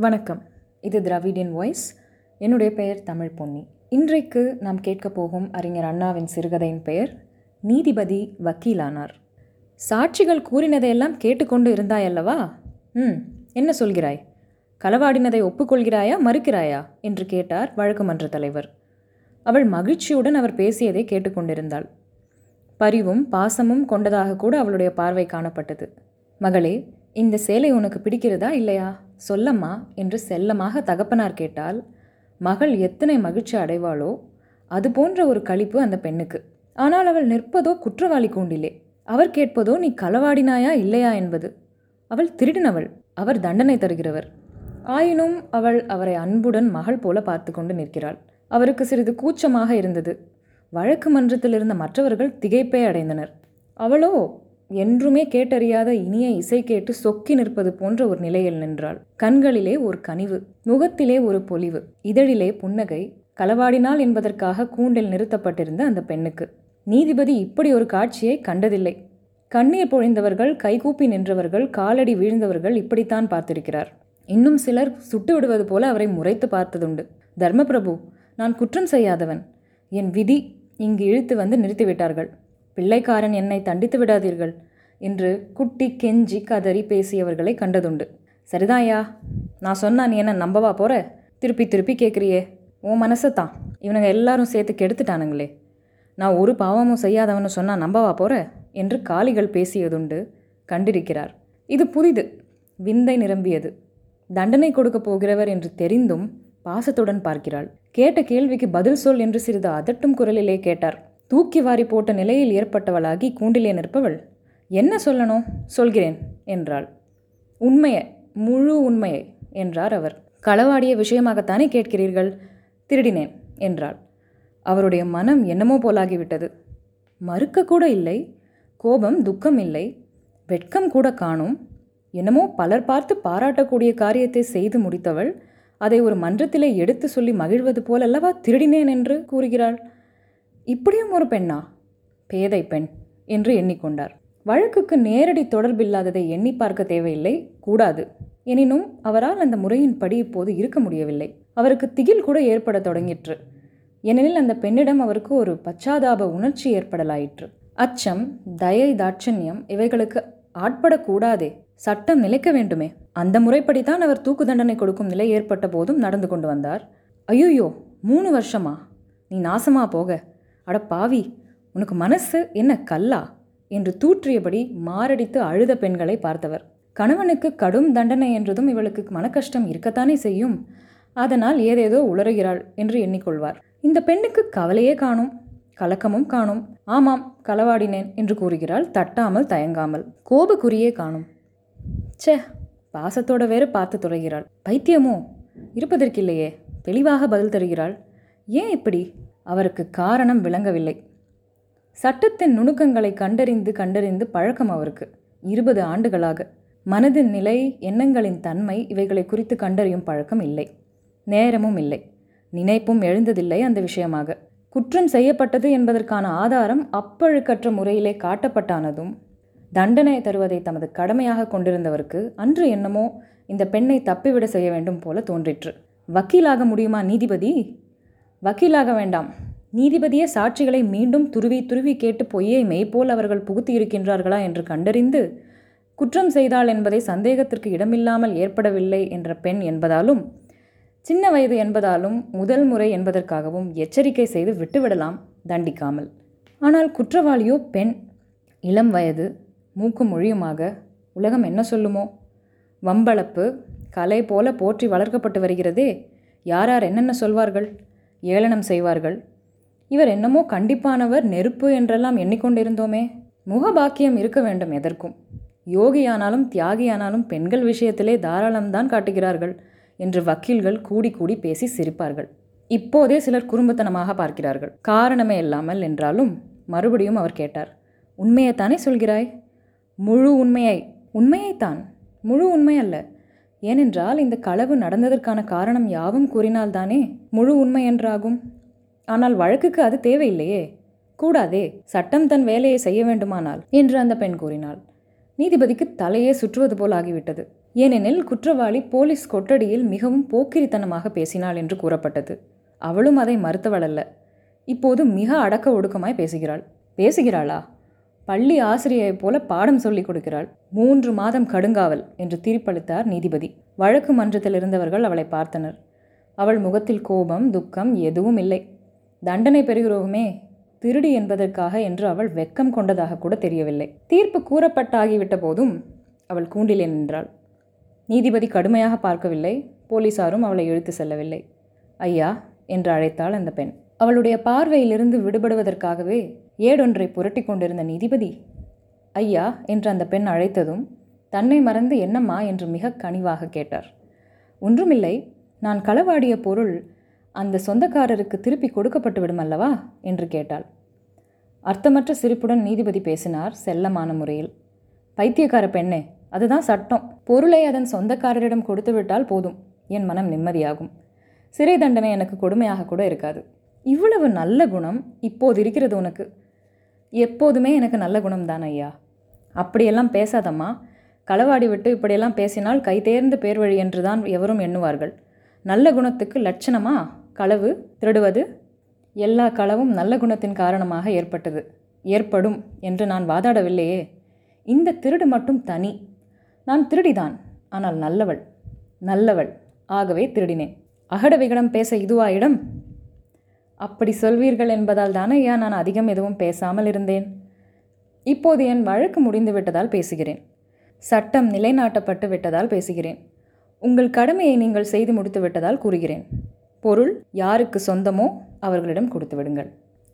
வணக்கம். இது Dravidian voice என்னுடைய பெயர் தமிழ் பொன்னி. இன்றைக்கு நாம் கேட்கப் போகும் அறிஞர் அண்ணாவின் சிறுகதையின் பெயர் நீதிபதி வக்கீலானார். சாட்சிகள் கூறினதையெல்லாம் கேட்டுக்கொண்டு இருந்தாயல்லவா ம் என்ன சொல்கிறாய்? களவாடினதை ஒப்புக்கொள்கிறாயா மறுக்கிறாயா? என்று கேட்டார் வழக்கு மன்ற தலைவர். அவள் மகிழ்ச்சியுடன் அவர் பேசியதை கேட்டுக்கொண்டிருந்தாள். பரிவும் பாசமும் கொண்டதாக கூட அவளுடைய பார்வை காணப்பட்டது. மகளே இந்த சேலை உனக்கு பிடிக்கிறதா இல்லையா? சொல்லம்மா என்று செல்லமாக தகப்பனார் கேட்டால் மகள் எத்தனை மகிழ்ச்சி அடைவாளோ அது போன்ற ஒரு களிப்பு அந்த பெண்ணுக்கு. ஆனால் அவள் நிற்பதோ குற்றவாளி கூண்டிலே. அவர் கேட்பதோ நீ களவாடினாயா இல்லையா என்பது. அவள் திருடினவள் அவர் தண்டனை தருகிறவர். ஆயினும் அவள் அவரை அன்புடன் மகள் போல பார்த்து கொண்டு நிற்கிறாள். அவருக்கு சிறிது கூச்சமாக இருந்தது. வழக்கு மன்றத்தில் இருந்த மற்றவர்கள் திகைப்பே அடைந்தனர். அவளோ என்றுமே கேட்டறியாத இனிய இசை கேட்டு சொக்கி நிற்பது போன்ற ஒரு நிலையில் நின்றாள். கண்களிலே ஒரு கனிவு முகத்திலே ஒரு பொலிவு இதழிலே புன்னகை களவாடினாள் என்பதற்காக கூண்டில் நிறுத்தப்பட்டிருந்த அந்த பெண்ணுக்கு. நீதிபதி இப்படி ஒரு காட்சியை கண்டதில்லை. கண்ணீர் பொழிந்தவர்கள் கைகூப்பி நின்றவர்கள் காலடி வீழ்ந்தவர்கள் இப்படித்தான் பார்த்திருக்கிறார். இன்னும் சிலர் சுட்டு விடுவது போல அவரை முறைத்து பார்த்ததுண்டு. தர்மபிரபு நான் குற்றம் செய்யாதவன். என் விதி இங்கு இழுத்து வந்து நிறுத்திவிட்டார்கள். பிள்ளைக்காரன் என்னை தண்டித்து விடாதீர்கள் என்று குட்டி கெஞ்சி கதறி பேசியவர்களை கண்டதுண்டு. சரிதாயா நான் சொன்னா நீ என்ன நம்பவா போற? திருப்பி திருப்பி கேட்குறியே உன் மனசை தான். இவனுங்க எல்லாரும் சேர்த்து கெடுத்துட்டானுங்களே. நான் ஒரு பாவமும் செய்யாதவனு சொன்னால் நம்பவா போற? என்று காளிகள் பேசியதுண்டு கண்டிருக்கிறார். இது புதிது. விந்தை நிரம்பியது. தண்டனை கொடுக்க போகிறவர் என்று தெரிந்தும் பாசத்துடன் பார்க்கிறாள். கேட்ட கேள்விக்கு பதில் சொல் என்று சிறிது அதட்டும் குரலிலே கேட்டார். தூக்கி வாரி போட்ட நிலையில் ஏற்பட்டவளாகி கூண்டிலே நிற்பவள். என்ன சொல்லணும்? சொல்கிறேன் என்றாள். உண்மையை முழு உண்மையை என்றார் அவர். களவாடிய விஷயமாகத்தானே கேட்கிறீர்கள்? திருடினேன் என்றாள். அவருடைய மனம் என்னமோ போலாகிவிட்டது. மறுக்க கூட இல்லை. கோபம் துக்கம் இல்லை. வெட்கம் கூட காணும். என்னமோ பலர் பார்த்து பாராட்டக்கூடிய காரியத்தை செய்து முடித்தவள். அதை ஒரு மன்றத்திலே எடுத்து சொல்லி மகிழ்வது போலல்லவா திருடினேன் என்று கூறுகிறாள்? இப்படியும் ஒரு பெண்ணா? பேதை பெண் என்று எண்ணிக்கொண்டார். வழக்குக்கு நேரடி தொடர்பில்லாததை எண்ணி பார்க்க தேவையில்லை கூடாது. எனினும் அவரால் அந்த முறையின்படி இப்போது இருக்க முடியவில்லை. அவருக்கு திகில் கூட ஏற்பட தொடங்கிற்று. ஏனெனில் அந்த பெண்ணிடம் அவருக்கு ஒரு பச்சாதாப உணர்ச்சி ஏற்படலாயிற்று. அச்சம் தயை தாட்சண்யம் இவைகளுக்கு ஆட்படக்கூடாதே சட்டம் நிலைக்க வேண்டுமே. அந்த முறைப்படித்தான் அவர் தூக்கு தண்டனை கொடுக்கும் நிலை ஏற்பட்ட போதும் நடந்து கொண்டு வந்தார். ஐயோயோ மூணு வருஷமா? நீ நாசமா போக. அட பாவி உனக்கு மனசு என்ன கல்லா? என்று தூற்றியபடி மாரடித்து அழுத பெண்களை பார்த்தவர். கணவனுக்கு கடும் தண்டனை என்றதும் இவளுக்கு மனக்கஷ்டம் இருக்கத்தானே செய்யும்? அதனால் ஏதேதோ உளறுகிறாள் என்று எண்ணிக்கொள்வார். இந்த பெண்ணுக்கு கவலையே காணும் கலக்கமும் காணும். ஆமாம் களவாடினேன் என்று கூறுகிறாள் தட்டாமல் தயங்காமல். கோபக்குறியே காணும். ச்சே பாசத்தோட வேறு பார்த்து துறைகிறாள். பைத்தியமோ? இருப்பதற்கில்லையே தெளிவாக பதில் தருகிறாள். ஏன் இப்படி? அவருக்கு காரணம் விளங்கவில்லை. சட்டத்தின் நுணுக்கங்களை கண்டறிந்து கண்டறிந்து பழக்கம் அவருக்கு. இருபது ஆண்டுகளாக மனதின் நிலை எண்ணங்களின் தன்மை இவைகளை குறித்து கண்டறியும் பழக்கம் இல்லை. நேரமும் இல்லை. நினைப்பும் எழுந்ததில்லை அந்த விஷயமாக. குற்றம் செய்யப்பட்டது என்பதற்கான ஆதாரம் அப்பழுக்கற்ற முறையிலே காட்டப்பட்டானதும் தண்டனை தருவதை தமது கடமையாக கொண்டிருந்தவருக்கு அன்று என்னமோ இந்த பெண்ணை தப்பிவிட செய்ய வேண்டும் போல தோன்றிற்று. வக்கீலாக முடியுமா நீதிபதி? வக்கீலாக வேண்டாம். நீதிபதியே சாட்சிகளை மீண்டும் துருவி துருவி கேட்டு பொய்யை மெய்ப்போல் அவர்கள் புகுத்தி இருக்கின்றார்களா என்று கண்டறிந்து குற்றம் செய்தாள் என்பதை சந்தேகத்திற்கு இடமில்லாமல் ஏற்படவில்லை என்ற பெண் என்பதாலும் சின்ன வயது என்பதாலும் முதல் முறை என்பதற்காகவும் எச்சரிக்கை செய்து விட்டுவிடலாம் தண்டிக்காமல். ஆனால் குற்றவாளியோ பெண் இளம் வயது மூக்கும் மொழியுமாக உலகம் என்ன சொல்லுமோ? வம்பளப்பு கலை போல போற்றி வளர்க்கப்பட்டு வருகிறதே யார் யார் என்னென்ன சொல்வார்கள்? ஏளனம் செய்வார்கள். இவர் என்னமோ கண்டிப்பானவர் நெருப்பு என்றெல்லாம் எண்ணிக்கொண்டிருந்தோமே. முகபாக்கியம் இருக்க வேண்டும் எதற்கும். யோகியானாலும் தியாகியானாலும் பெண்கள் விஷயத்திலே தாராளம்தான் காட்டுகிறார்கள் என்று வக்கீல்கள் கூடி கூடி பேசி சிரிப்பார்கள். இப்போதே சிலர் குறும்புத்தனமாக பார்க்கிறார்கள். காரணமே இல்லாமல் என்றாலும் மறுபடியும் அவர் கேட்டார் உண்மையைத்தானே சொல்கிறாய்? முழு உண்மையை. உண்மையைத்தான். முழு உண்மை அல்ல ஏனென்றால் இந்த களவு நடந்ததற்கான காரணம் யாவும் கூறினால்தானே முழு உண்மை என்றாகும். ஆனால் வழக்குக்கு அது தேவையில்லையே. கூடாதே சட்டம் தன் வேலையை செய்ய வேண்டுமானால் என்று அந்த பெண் கூறினாள். நீதிபதிக்கு தலையே சுற்றுவது போல் ஆகிவிட்டது. ஏனெனில் குற்றவாளி போலீஸ் கொட்டடியில் மிகவும் போக்கிரித்தனமாக பேசினாள் என்று கூறப்பட்டது. அவளும் அதை மறுத்தவளல்ல. இப்போது மிக அடக்க ஒடுக்கமாய் பேசுகிறாள். பேசுகிறாளா? பள்ளி ஆசிரியைப் போல பாடம் சொல்லிக் கொடுக்கிறாள். மூன்று மாதம் கடுங்காவல் என்று தீர்ப்பளித்தார் நீதிபதி. வழக்கு மன்றத்தில் இருந்தவர்கள் அவளை பார்த்தனர். அவள் முகத்தில் கோபம் துக்கம் எதுவும் இல்லை. தண்டனை பெறுகிறோமே திருடி என்பதற்காக என்று அவள் வெக்கம் கொண்டதாக கூட தெரியவில்லை. தீர்ப்பு கூறப்பட்டாகிவிட்ட போதும் அவள் கூண்டிலே நின்றாள். நீதிபதி கடுமையாக பார்க்கவில்லை. போலீசாரும் அவளை இழுத்து செல்லவில்லை. ஐயா என்று அழைத்தாள் அந்த பெண். அவளுடைய பார்வையிலிருந்து விடுபடுவதற்காகவே ஏடொன்றை புரட்டி கொண்டிருந்த நீதிபதி ஐயா என்று அந்த பெண் அழைத்ததும் தன்னை மறந்து என்னம்மா? என்று மிக கனிவாக கேட்டார். ஒன்றுமில்லை நான் களவாடிய பொருள் அந்த சொந்தக்காரருக்கு திருப்பி கொடுக்கப்பட்டு விடும் அல்லவா என்று கேட்டாள். அர்த்தமற்ற சிரிப்புடன் நீதிபதி பேசினார் செல்லமான முறையில். பைத்தியக்கார பெண்ணே அதுதான் சட்டம். பொருளை அதன் சொந்தக்காரரிடம் கொடுத்துவிட்டால் போதும். என் மனம் நிம்மதியாகும். சிறை தண்டனை எனக்கு கொடுமையாக கூட இருக்காது. இவ்வளவு நல்ல குணம் இப்போது இருக்கிறது உனக்கு. எப்போதுமே எனக்கு நல்ல குணம்தான் ஐயா. அப்படியெல்லாம் பேசாதம்மா. களவாடி விட்டு இப்படியெல்லாம் பேசினால் கைதேர்ந்து பேர் வழி என்றுதான் எவரும் எண்ணுவார்கள். நல்ல குணத்துக்கு லட்சணமா? களவு திருடுவது? எல்லா களவும் நல்ல குணத்தின் காரணமாக ஏற்பட்டது. ஏற்படும் என்று நான் வாதாடவில்லையே. இந்த திருடு மட்டும் தனி. நான் திருடிதான் ஆனால் நல்லவள். நல்லவள். ஆகவே திருடினேன். அகட விகடம் பேச இதுவா இடம்? அப்படி சொல்வீர்கள் என்பதால் தானே ஐயா நான் அதிகம் எதுவும் பேசாமல் இருந்தேன். இப்போது என் வழக்கு முடிந்து விட்டதால் பேசுகிறேன். சட்டம் நிலைநாட்டப்பட்டு விட்டதால் பேசுகிறேன். உங்கள் கடமையை நீங்கள் செய்து முடித்து விட்டதால் கூறுகிறேன். பொருள் யாருக்கு சொந்தமோ அவர்களிடம் கொடுத்து விடுங்கள்.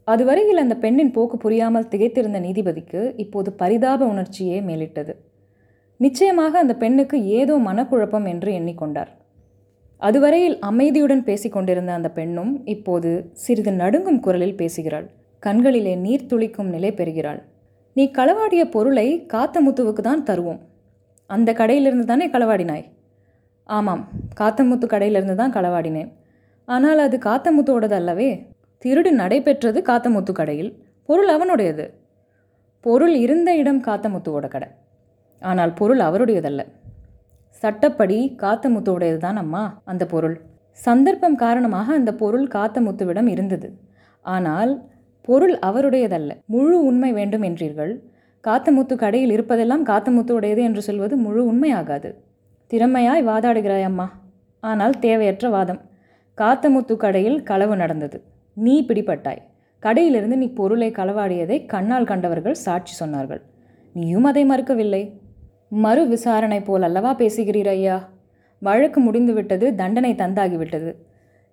அதுவரையில் அந்த பெண்ணின் போக்கு புரியாமல் திகைத்திருந்த நீதிபதிக்கு இப்போது பரிதாப உணர்ச்சியே மேலிட்டது. நிச்சயமாக அந்த பெண்ணுக்கு ஏதோ மனக்குழப்பம் என்று எண்ணிக்கொண்டார். அதுவரையில் அமைதியுடன் பேசிக்கொண்டிருந்த அந்த பெண்ணும் இப்போது சிறிது நடுங்கும் குரலில் பேசுகிறாள். கண்களிலே நீர் துளிக்கும் நிலை பெறுகிறாள். நீ களவாடிய பொருளை காத்தமுத்துவுக்கு தான் தருவோம். அந்த கடையிலிருந்து தானே களவாடினாய்? ஆமாம் காத்தமுத்து கடையிலிருந்து தான் களவாடினேன். ஆனால் அது காத்தமுத்துவோடது அல்லவே. திருடு நடைபெற்றது காத்தமுத்து கடையில். பொருள் அவனுடையது. பொருள் இருந்த இடம் காத்தமுத்துவோட கடை. ஆனால் பொருள் அவருடையதல்ல. சட்டப்படி காத்தமுத்துவுடையது தான் அம்மா அந்த பொருள். சந்தர்ப்பம் காரணமாக அந்த பொருள் காத்தமுத்துவிடம் இருந்தது. ஆனால் பொருள் அவருடையதல்ல. முழு உண்மை வேண்டும் என்றீர்கள். காத்தமுத்து கடையில் இருப்பதெல்லாம் காத்தமுத்துவுடையது என்று சொல்வது முழு உண்மையாகாது திறமையாய் வாதாடுகிறாய் அம்மா. ஆனால் தேவையற்ற வாதம். காத்தமுத்து கடையில் களவு நடந்தது. நீ பிடிப்பட்டாய் கடையிலிருந்து நீ பொருளை களவாடியதை கண்ணால் கண்டவர்கள் சாட்சி சொன்னார்கள். நீயும் அதை மறுக்கவில்லை. மறு விசாரணை போல் அல்லவா பேசுகிறீர் ஐயா? வழக்கு முடிந்துவிட்டது தண்டனை தந்தாகிவிட்டது.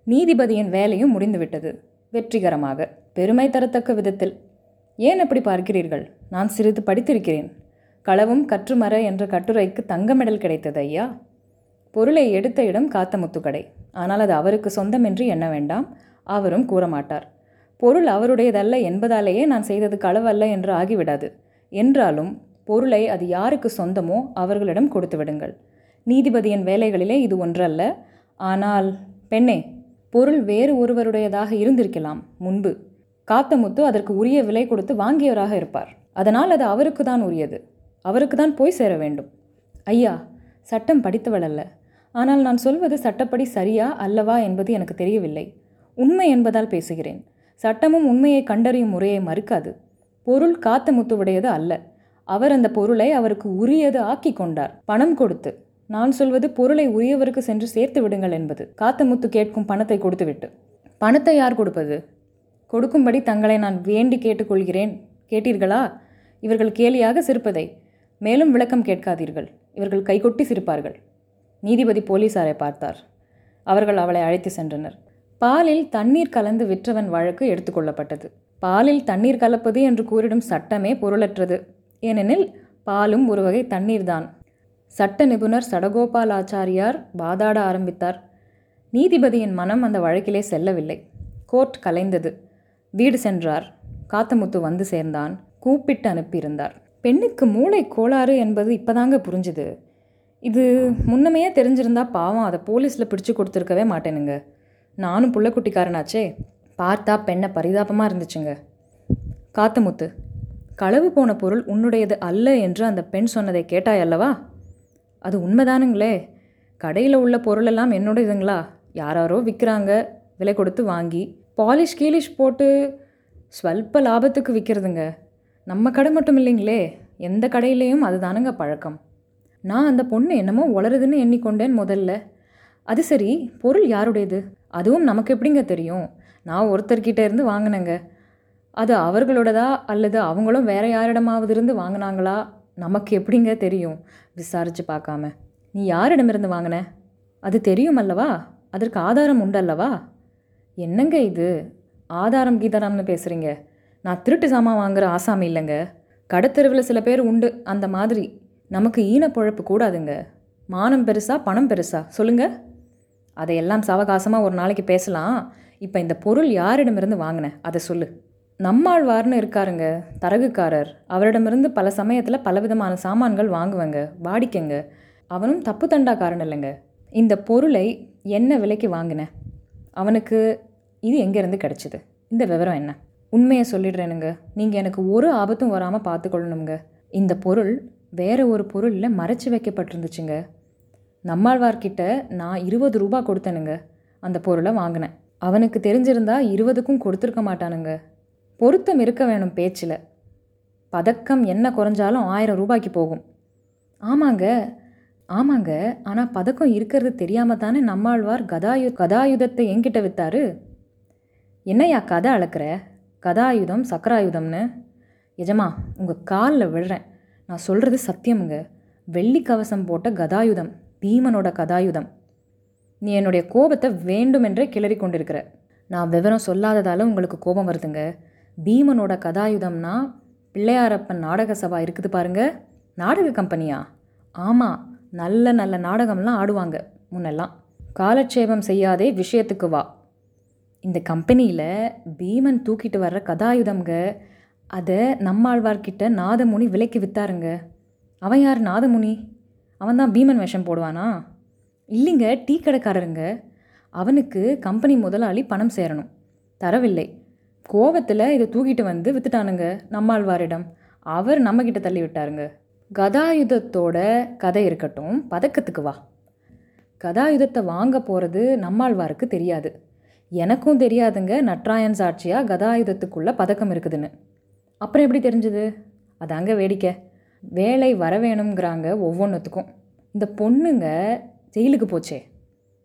நீதிபதியின் வேலையும் முடிந்துவிட்டது. வெற்றிகரமாக பெருமை தரத்தக்க விதத்தில். ஏன் அப்படி பார்க்கிறீர்கள்? நான் சிறிது படித்திருக்கிறேன். களவும் கற்றுமர என்ற கட்டுரைக்கு தங்க மெடல் கிடைத்தது ஐயா. பொருளை எடுத்த இடம் காத்த முத்துக்கடை ஆனால் அது அவருக்கு சொந்தம் என்று எண்ண வேண்டாம். அவரும் கூறமாட்டார். பொருள் அவருடையதல்ல என்பதாலேயே நான் செய்தது களவல்ல என்று ஆகிவிடாது. என்றாலும் பொருளை அது யாருக்கு சொந்தமோ அவர்களிடம் கொடுத்து விடுங்கள். நீதிபதியின் வேலைகளிலே இது ஒன்றல்ல. ஆனால் பெண்ணே பொருள் வேறு ஒருவருடையதாக இருந்திருக்கலாம். முன்பு காத்தமுத்து அதற்கு உரிய விலை கொடுத்து வாங்கியவராக இருப்பார். அதனால் அது அவருக்கு தான் உரியது. அவருக்கு தான் போய் சேர வேண்டும். ஐயா சட்டம் படித்தவள் அல்ல. ஆனால் நான் சொல்வது சட்டப்படி சரியா அல்லவா என்பது எனக்கு தெரியவில்லை. உண்மை என்பதால் பேசுகிறேன். சட்டமும் உண்மையை கண்டறியும் முறையை மறுக்காது. பொருள் காத்தமுத்துவுடையது அல்ல. அவர் அந்த பொருளை அவருக்கு உரியது ஆக்கி கொண்டார். பணம் கொடுத்து. நான் சொல்வது பொருளை உரியவருக்கு சென்று சேர்த்து விடுங்கள் என்பது. காத்தமுத்து கேட்கும் பணத்தை கொடுத்துவிட்டு. பணத்தை யார் கொடுப்பது? கொடுக்கும்படி தங்களை நான் வேண்டி கேட்டுக்கொள்கிறேன். கேட்டீர்களா? இவர்கள் கேலியாக சிரிப்பதை. மேலும் விளக்கம் கேட்காதீர்கள். இவர்கள் கைகொட்டி சிரிப்பார்கள். நீதிபதி போலீசாரை பார்த்தார். அவர்கள் அவளை அழைத்து சென்றனர். பாலில் தண்ணீர் கலந்து விற்றவன் வழக்கு எடுத்துக்கொள்ளப்பட்டது பாலில் தண்ணீர் கலப்பது என்று கூறிடும் சட்டமே பொருளற்றது. ஏனெனில் பாலும் ஒரு வகை தண்ணீர்தான். சட்ட நிபுணர் சடகோபால் ஆச்சாரியார் வாதாட ஆரம்பித்தார். நீதிபதியின் மனம் அந்த வழக்கிலே செல்லவில்லை. கோர்ட் கலைந்தது. வீடு சென்றார். காத்தமுத்து வந்து சேர்ந்தான். கூப்பிட்டு அனுப்பியிருந்தார். பெண்ணுக்கு மூளை கோளாறு என்பது இப்போதாங்க புரிஞ்சுது. இது முன்னமையே தெரிஞ்சிருந்தா பாவம். அதை போலீஸில் பிடிச்சு கொடுத்துருக்கவே மாட்டேனுங்க. நானும் புள்ளக்குட்டிக்காரனாச்சே பார்த்தா பெண்ணை பரிதாபமாக இருந்துச்சுங்க. காத்தமுத்து களவு போன பொருள் உன்னுடையது அல்ல என்று அந்த பெண் சொன்னதை கேட்டாய் அல்லவா? அது உண்மைதானுங்களே. கடையில் உள்ள பொருளெல்லாம் என்னுடையதுங்களா? யாராரோ விற்கிறாங்க விலை கொடுத்து வாங்கி பாலிஷ் கீலிஷ் போட்டு ஸ்வல்ப லாபத்துக்கு விற்கிறதுங்க நம்ம கடை மட்டும் இல்லைங்களே. எந்த கடையிலையும் அதுதானுங்க பழக்கம். நான் அந்த பொண்ணு என்னமோ வளருதுன்னு எண்ணிக்கொண்டேன் முதல்ல. அது சரி பொருள் யாருடையது? அதுவும் நமக்கு எப்படிங்க தெரியும்? நான் ஒருத்தர்கிட்ட இருந்து வாங்கினேங்க. அது அவர்களோடதா அல்லது அவங்களும் வேற யாரிடமாவது இருந்து வாங்கினாங்களா? நமக்கு எப்படிங்க தெரியும்? விசாரித்து பார்க்காம. நீ யாரிடமிருந்து வாங்கின? அது தெரியும் அல்லவா? அதற்கு ஆதாரம் உண்டல்லவா? என்னங்க இது? ஆதாரம் கீதாராம்னு பேசுகிறீங்க நான் திருட்டு சாமான் வாங்குற ஆசாமி இல்லைங்க. கடத்தெருவில் சில பேர் உண்டு. அந்த மாதிரி. நமக்கு ஈன பொழப்பு கூடாதுங்க. மானம் பெருசா பணம் பெருசா. சொல்லுங்க. அதையெல்லாம் சாவகாசமாக ஒரு நாளைக்கு பேசலாம். இப்போ இந்த பொருள் யாரிடமிருந்து வாங்கினேன் அதை சொல்லு. நம்மாழ்வார்னு இருக்காருங்க தரகுக்காரர். அவரிடமிருந்து பல சமயத்தில் பலவிதமான சாமான்கள் வாங்குவேங்க வாடிக்கைங்க. அவனும் தப்பு தண்டாக்காரன் இல்லைங்க. இந்த பொருளை என்ன விலைக்கு வாங்கினேன் அவனுக்கு இது எங்கேருந்து கிடச்சிது? இந்த விவரம் என்ன? உண்மையை சொல்லிடுறேனுங்க. நீங்கள் எனக்கு ஒரு ஆபத்தும் வராமல் பார்த்துக்கொள்ளணுங்க இந்த பொருள் வேற ஒரு பொருளில் மறைச்சி வைக்கப்பட்டிருந்துச்சுங்க. நம்மாழ்வார்கிட்ட நான் இருபது ரூபா கொடுத்தேனுங்க. அந்த பொருளை வாங்கினேன். அவனுக்கு தெரிஞ்சிருந்தா இருபதுக்கும் கொடுத்துருக்க மாட்டானுங்க. பொருத்தம் இருக்க வேணும் பேச்சில். பதக்கம் என்ன குறைஞ்சாலும் ஆயிரம் ரூபாய்க்கு போகும். ஆமாங்க ஆமாங்க. ஆனால் பதக்கம் இருக்கிறது தெரியாமல் தானே நம்மாழ்வார் கதாயு கதாயுதத்தை என்கிட்ட வித்தாரு? என்னையா கதை அளக்குற? கதாயுதம் சக்கராயுதம்னு? எஜமா உங்கள் காலில் விழுறேன். நான் சொல்கிறது சத்தியமுங்க. வெள்ளி கவசம் போட்ட கதாயுதம் பீமனோட கதாயுதம். நீ என்னுடைய கோபத்தை வேண்டுமென்றே கிளறி கொண்டிருக்கிற. நான் விவரம் சொல்லாததால் உங்களுக்கு கோபம் வருதுங்க. பீமனோட கதாயுதம்னா பிள்ளையாரப்பன் நாடக சபா இருக்குது பாருங்க. நாடக கம்பெனியா? ஆமாம் நல்ல நல்ல நாடகம்லாம் ஆடுவாங்க முன்னெல்லாம். காலட்சேபம் செய்யாதே விஷயத்துக்கு வா. இந்த கம்பெனியில் பீமன் தூக்கிட்டு வர்ற கதாயுதம்ங்க அதை நம்மாழ்வார்கிட்ட நாதமுனி விலைக்கு வித்தாருங்க அவன் யார் நாதமுனி? அவன் தான் பீமன் வேஷம் போடுவானா? இல்லைங்க டீ கடைக்காரருங்க. அவனுக்கு கம்பெனி முதலாளி பணம் சேரணும். தரவில்லை. கோவத்தில் இதை தூக்கிட்டு வந்து வித்துட்டானுங்க நம்மாழ்வாரிடம். அவர் நம்மக்கிட்ட தள்ளி விட்டாருங்க கதாயுதத்தோட கதை இருக்கட்டும் பதக்கத்துக்கு வா. கதாயுதத்தை வாங்க போகிறது நம்மாழ்வாருக்கு தெரியாது. எனக்கும் தெரியாதுங்க நட்ராயன் சாட்சியாக கதாயுதத்துக்குள்ளே பதக்கம் இருக்குதுன்னு. அப்புறம் எப்படி தெரிஞ்சுது? அதாங்க வேடிக்கை. வேலை வர வேணுங்கிறாங்க ஒவ்வொன்றுத்துக்கும் இந்த பொண்ணுங்க ஜெயிலுக்கு போச்சே.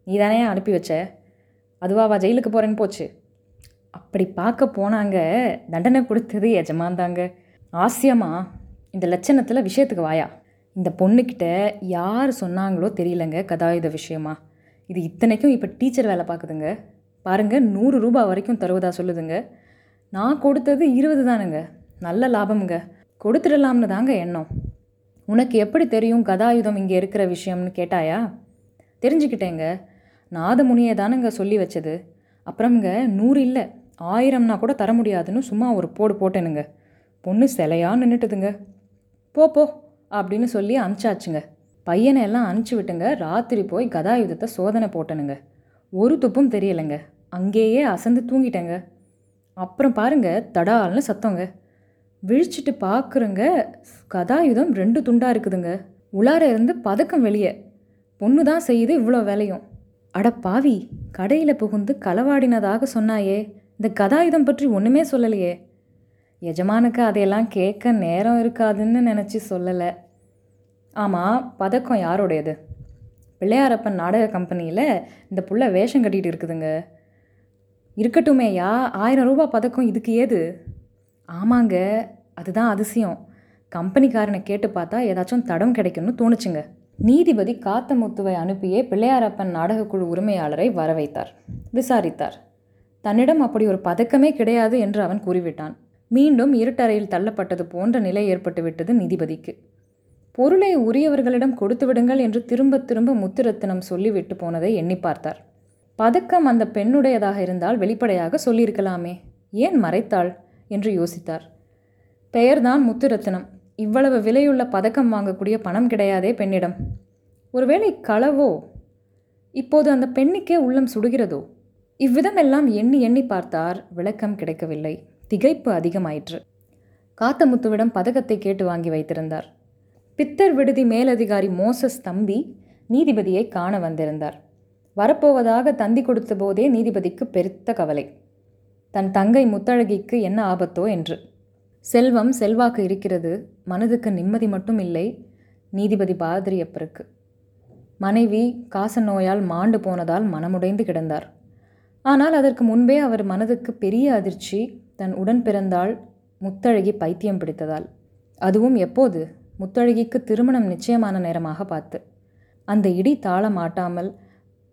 நீ தானே அனுப்பி வச்ச? அதுவாவா ஜெயிலுக்கு போகிறேன்னு போச்சு. அப்படி பார்க்க போனாங்க. தண்டனை கொடுத்தது எஜமான்தாங்க. ஆசியமா? இந்த லட்சணத்தில் விஷயத்துக்கு வாயா? இந்த பொண்ணுக்கிட்ட யார் சொன்னாங்களோ தெரியலங்க கதாயுத விஷயமா. இது இத்தனைக்கும் இப்போ டீச்சர் வேலை பார்க்குதுங்க. பாருங்கள் நூறு ரூபாய் வரைக்கும் தருவதா சொல்லுதுங்க. நான் கொடுத்தது இருபது தானுங்க. நல்ல லாபம்ங்க. கொடுத்துடலாம்னு தாங்க எண்ணம். உனக்கு எப்படி தெரியும் கதாயுதம் இங்கே இருக்கிற விஷயம்னு கேட்டாயா? தெரிஞ்சுக்கிட்டேங்க. நாதமுனியை தானுங்க சொல்லி வச்சது. அப்புறம்ங்க நூறு இல்லை ஆயிரம்னா கூட தர முடியாதுன்னு சும்மா ஒரு போடு போட்டேனுங்க. பொண்ணு சிலையாக நின்றுட்டுதுங்க போ போ அப்படின்னு சொல்லி அனுப்பிச்சாச்சுங்க. பையனை எல்லாம் அனுப்பிச்சி விட்டுங்க ராத்திரி போய் கதாயுதத்தை சோதனை போட்டனுங்க. ஒரு துப்பும் தெரியலைங்க. அங்கேயே அசந்து தூங்கிட்டேங்க. அப்புறம் பாருங்க தடால்னு சத்தங்க. விழிச்சிட்டு பார்க்குறங்க கதாயுதம் ரெண்டு துண்டாக இருக்குதுங்க. உளார இருந்து பதக்கம் வெளியே. பொண்ணு தான் செய்யுது இவ்வளோ வேலையும். அட பாவி கடையில் புகுந்து களவாடினதாக சொன்னாயே. இந்த கதாயுதம் பற்றி ஒன்றுமே சொல்லலையே. எஜமானுக்கு அதையெல்லாம் கேட்க நேரம் இருக்காதுன்னு நினச்சி சொல்லலை. ஆமாம் பதக்கம் யாருடையது? பிள்ளையாரப்பன் நாடக கம்பெனியில் இந்த புள்ள வேஷம் கட்டிகிட்டு இருக்குதுங்க. இருக்கட்டுமேயா ஆயிரம் ரூபாய் பதக்கம் இதுக்கு ஏது? ஆமாங்க அதுதான் அதிசயம். கம்பெனிக்காரனை கேட்டு பார்த்தா ஏதாச்சும் தடம் கிடைக்கும்னு தோணுச்சுங்க. நீதிபதி காத்தமுத்துவை அனுப்பியே பிள்ளையாரப்பன் நாடகக்குழு உரிமையாளரை வர வைத்தார் விசாரித்தார். தன்னிடம் அப்படி ஒரு பதக்கமே கிடையாது என்று அவன் கூறிவிட்டான். மீண்டும் இருட்டறையில் தள்ளப்பட்டது போன்ற நிலை ஏற்பட்டுவிட்டது நீதிபதிக்கு. பொருளை உரியவர்களிடம் கொடுத்து விடுங்கள் என்று திரும்ப திரும்ப முத்துரத்தினம் சொல்லிவிட்டு போனதை எண்ணி பார்த்தார். பதக்கம் அந்த பெண்ணுடையதாக இருந்தால் வெளிப்படையாக சொல்லியிருக்கலாமே. ஏன் மறைத்தாள்? என்று யோசித்தார். பெயர்தான் முத்துரத்தினம். இவ்வளவு விலையுள்ள பதக்கம் வாங்கக்கூடிய பணம் கிடையாதே பெண்ணிடம். ஒருவேளை களவோ? இப்போது அந்த பெண்ணுக்கே உள்ளம் சுடுகிறதோ? இவ்விதமெல்லாம் எண்ணி எண்ணி பார்த்தார். விளக்கம் கிடைக்கவில்லை. திகைப்பு அதிகமாயிற்று. காத்தமுத்துவிடம் பதக்கத்தை கேட்டு வாங்கி வைத்திருந்தார். பித்தர் விடுதி மேலதிகாரி மோசஸ் தம்பி நீதிபதியை காண வந்திருந்தார். வரப்போவதாக தந்தி கொடுத்த போதே நீதிபதிக்கு பெருத்த கவலை. தன் தங்கை முத்தழகிக்கு என்ன ஆபத்தோ என்று. செல்வம் செல்வாக்கு இருக்கிறது மனதுக்கு நிம்மதி மட்டும் இல்லை நீதிபதி பாதிரியப்பருக்கு. மனைவி காச நோயால் மாண்டு போனதால் மனமுடைந்து கிடந்தார். ஆனால் அதற்கு முன்பே அவர் மனதுக்கு பெரிய அதிர்ச்சி தன் உடன் பிறந்தால் முத்தழகி பைத்தியம் பிடித்ததால். அதுவும் எப்போது? முத்தழகிக்கு திருமணம் நிச்சயமான நேரமாக பார்த்து. அந்த இடி தாள மாட்டாமல்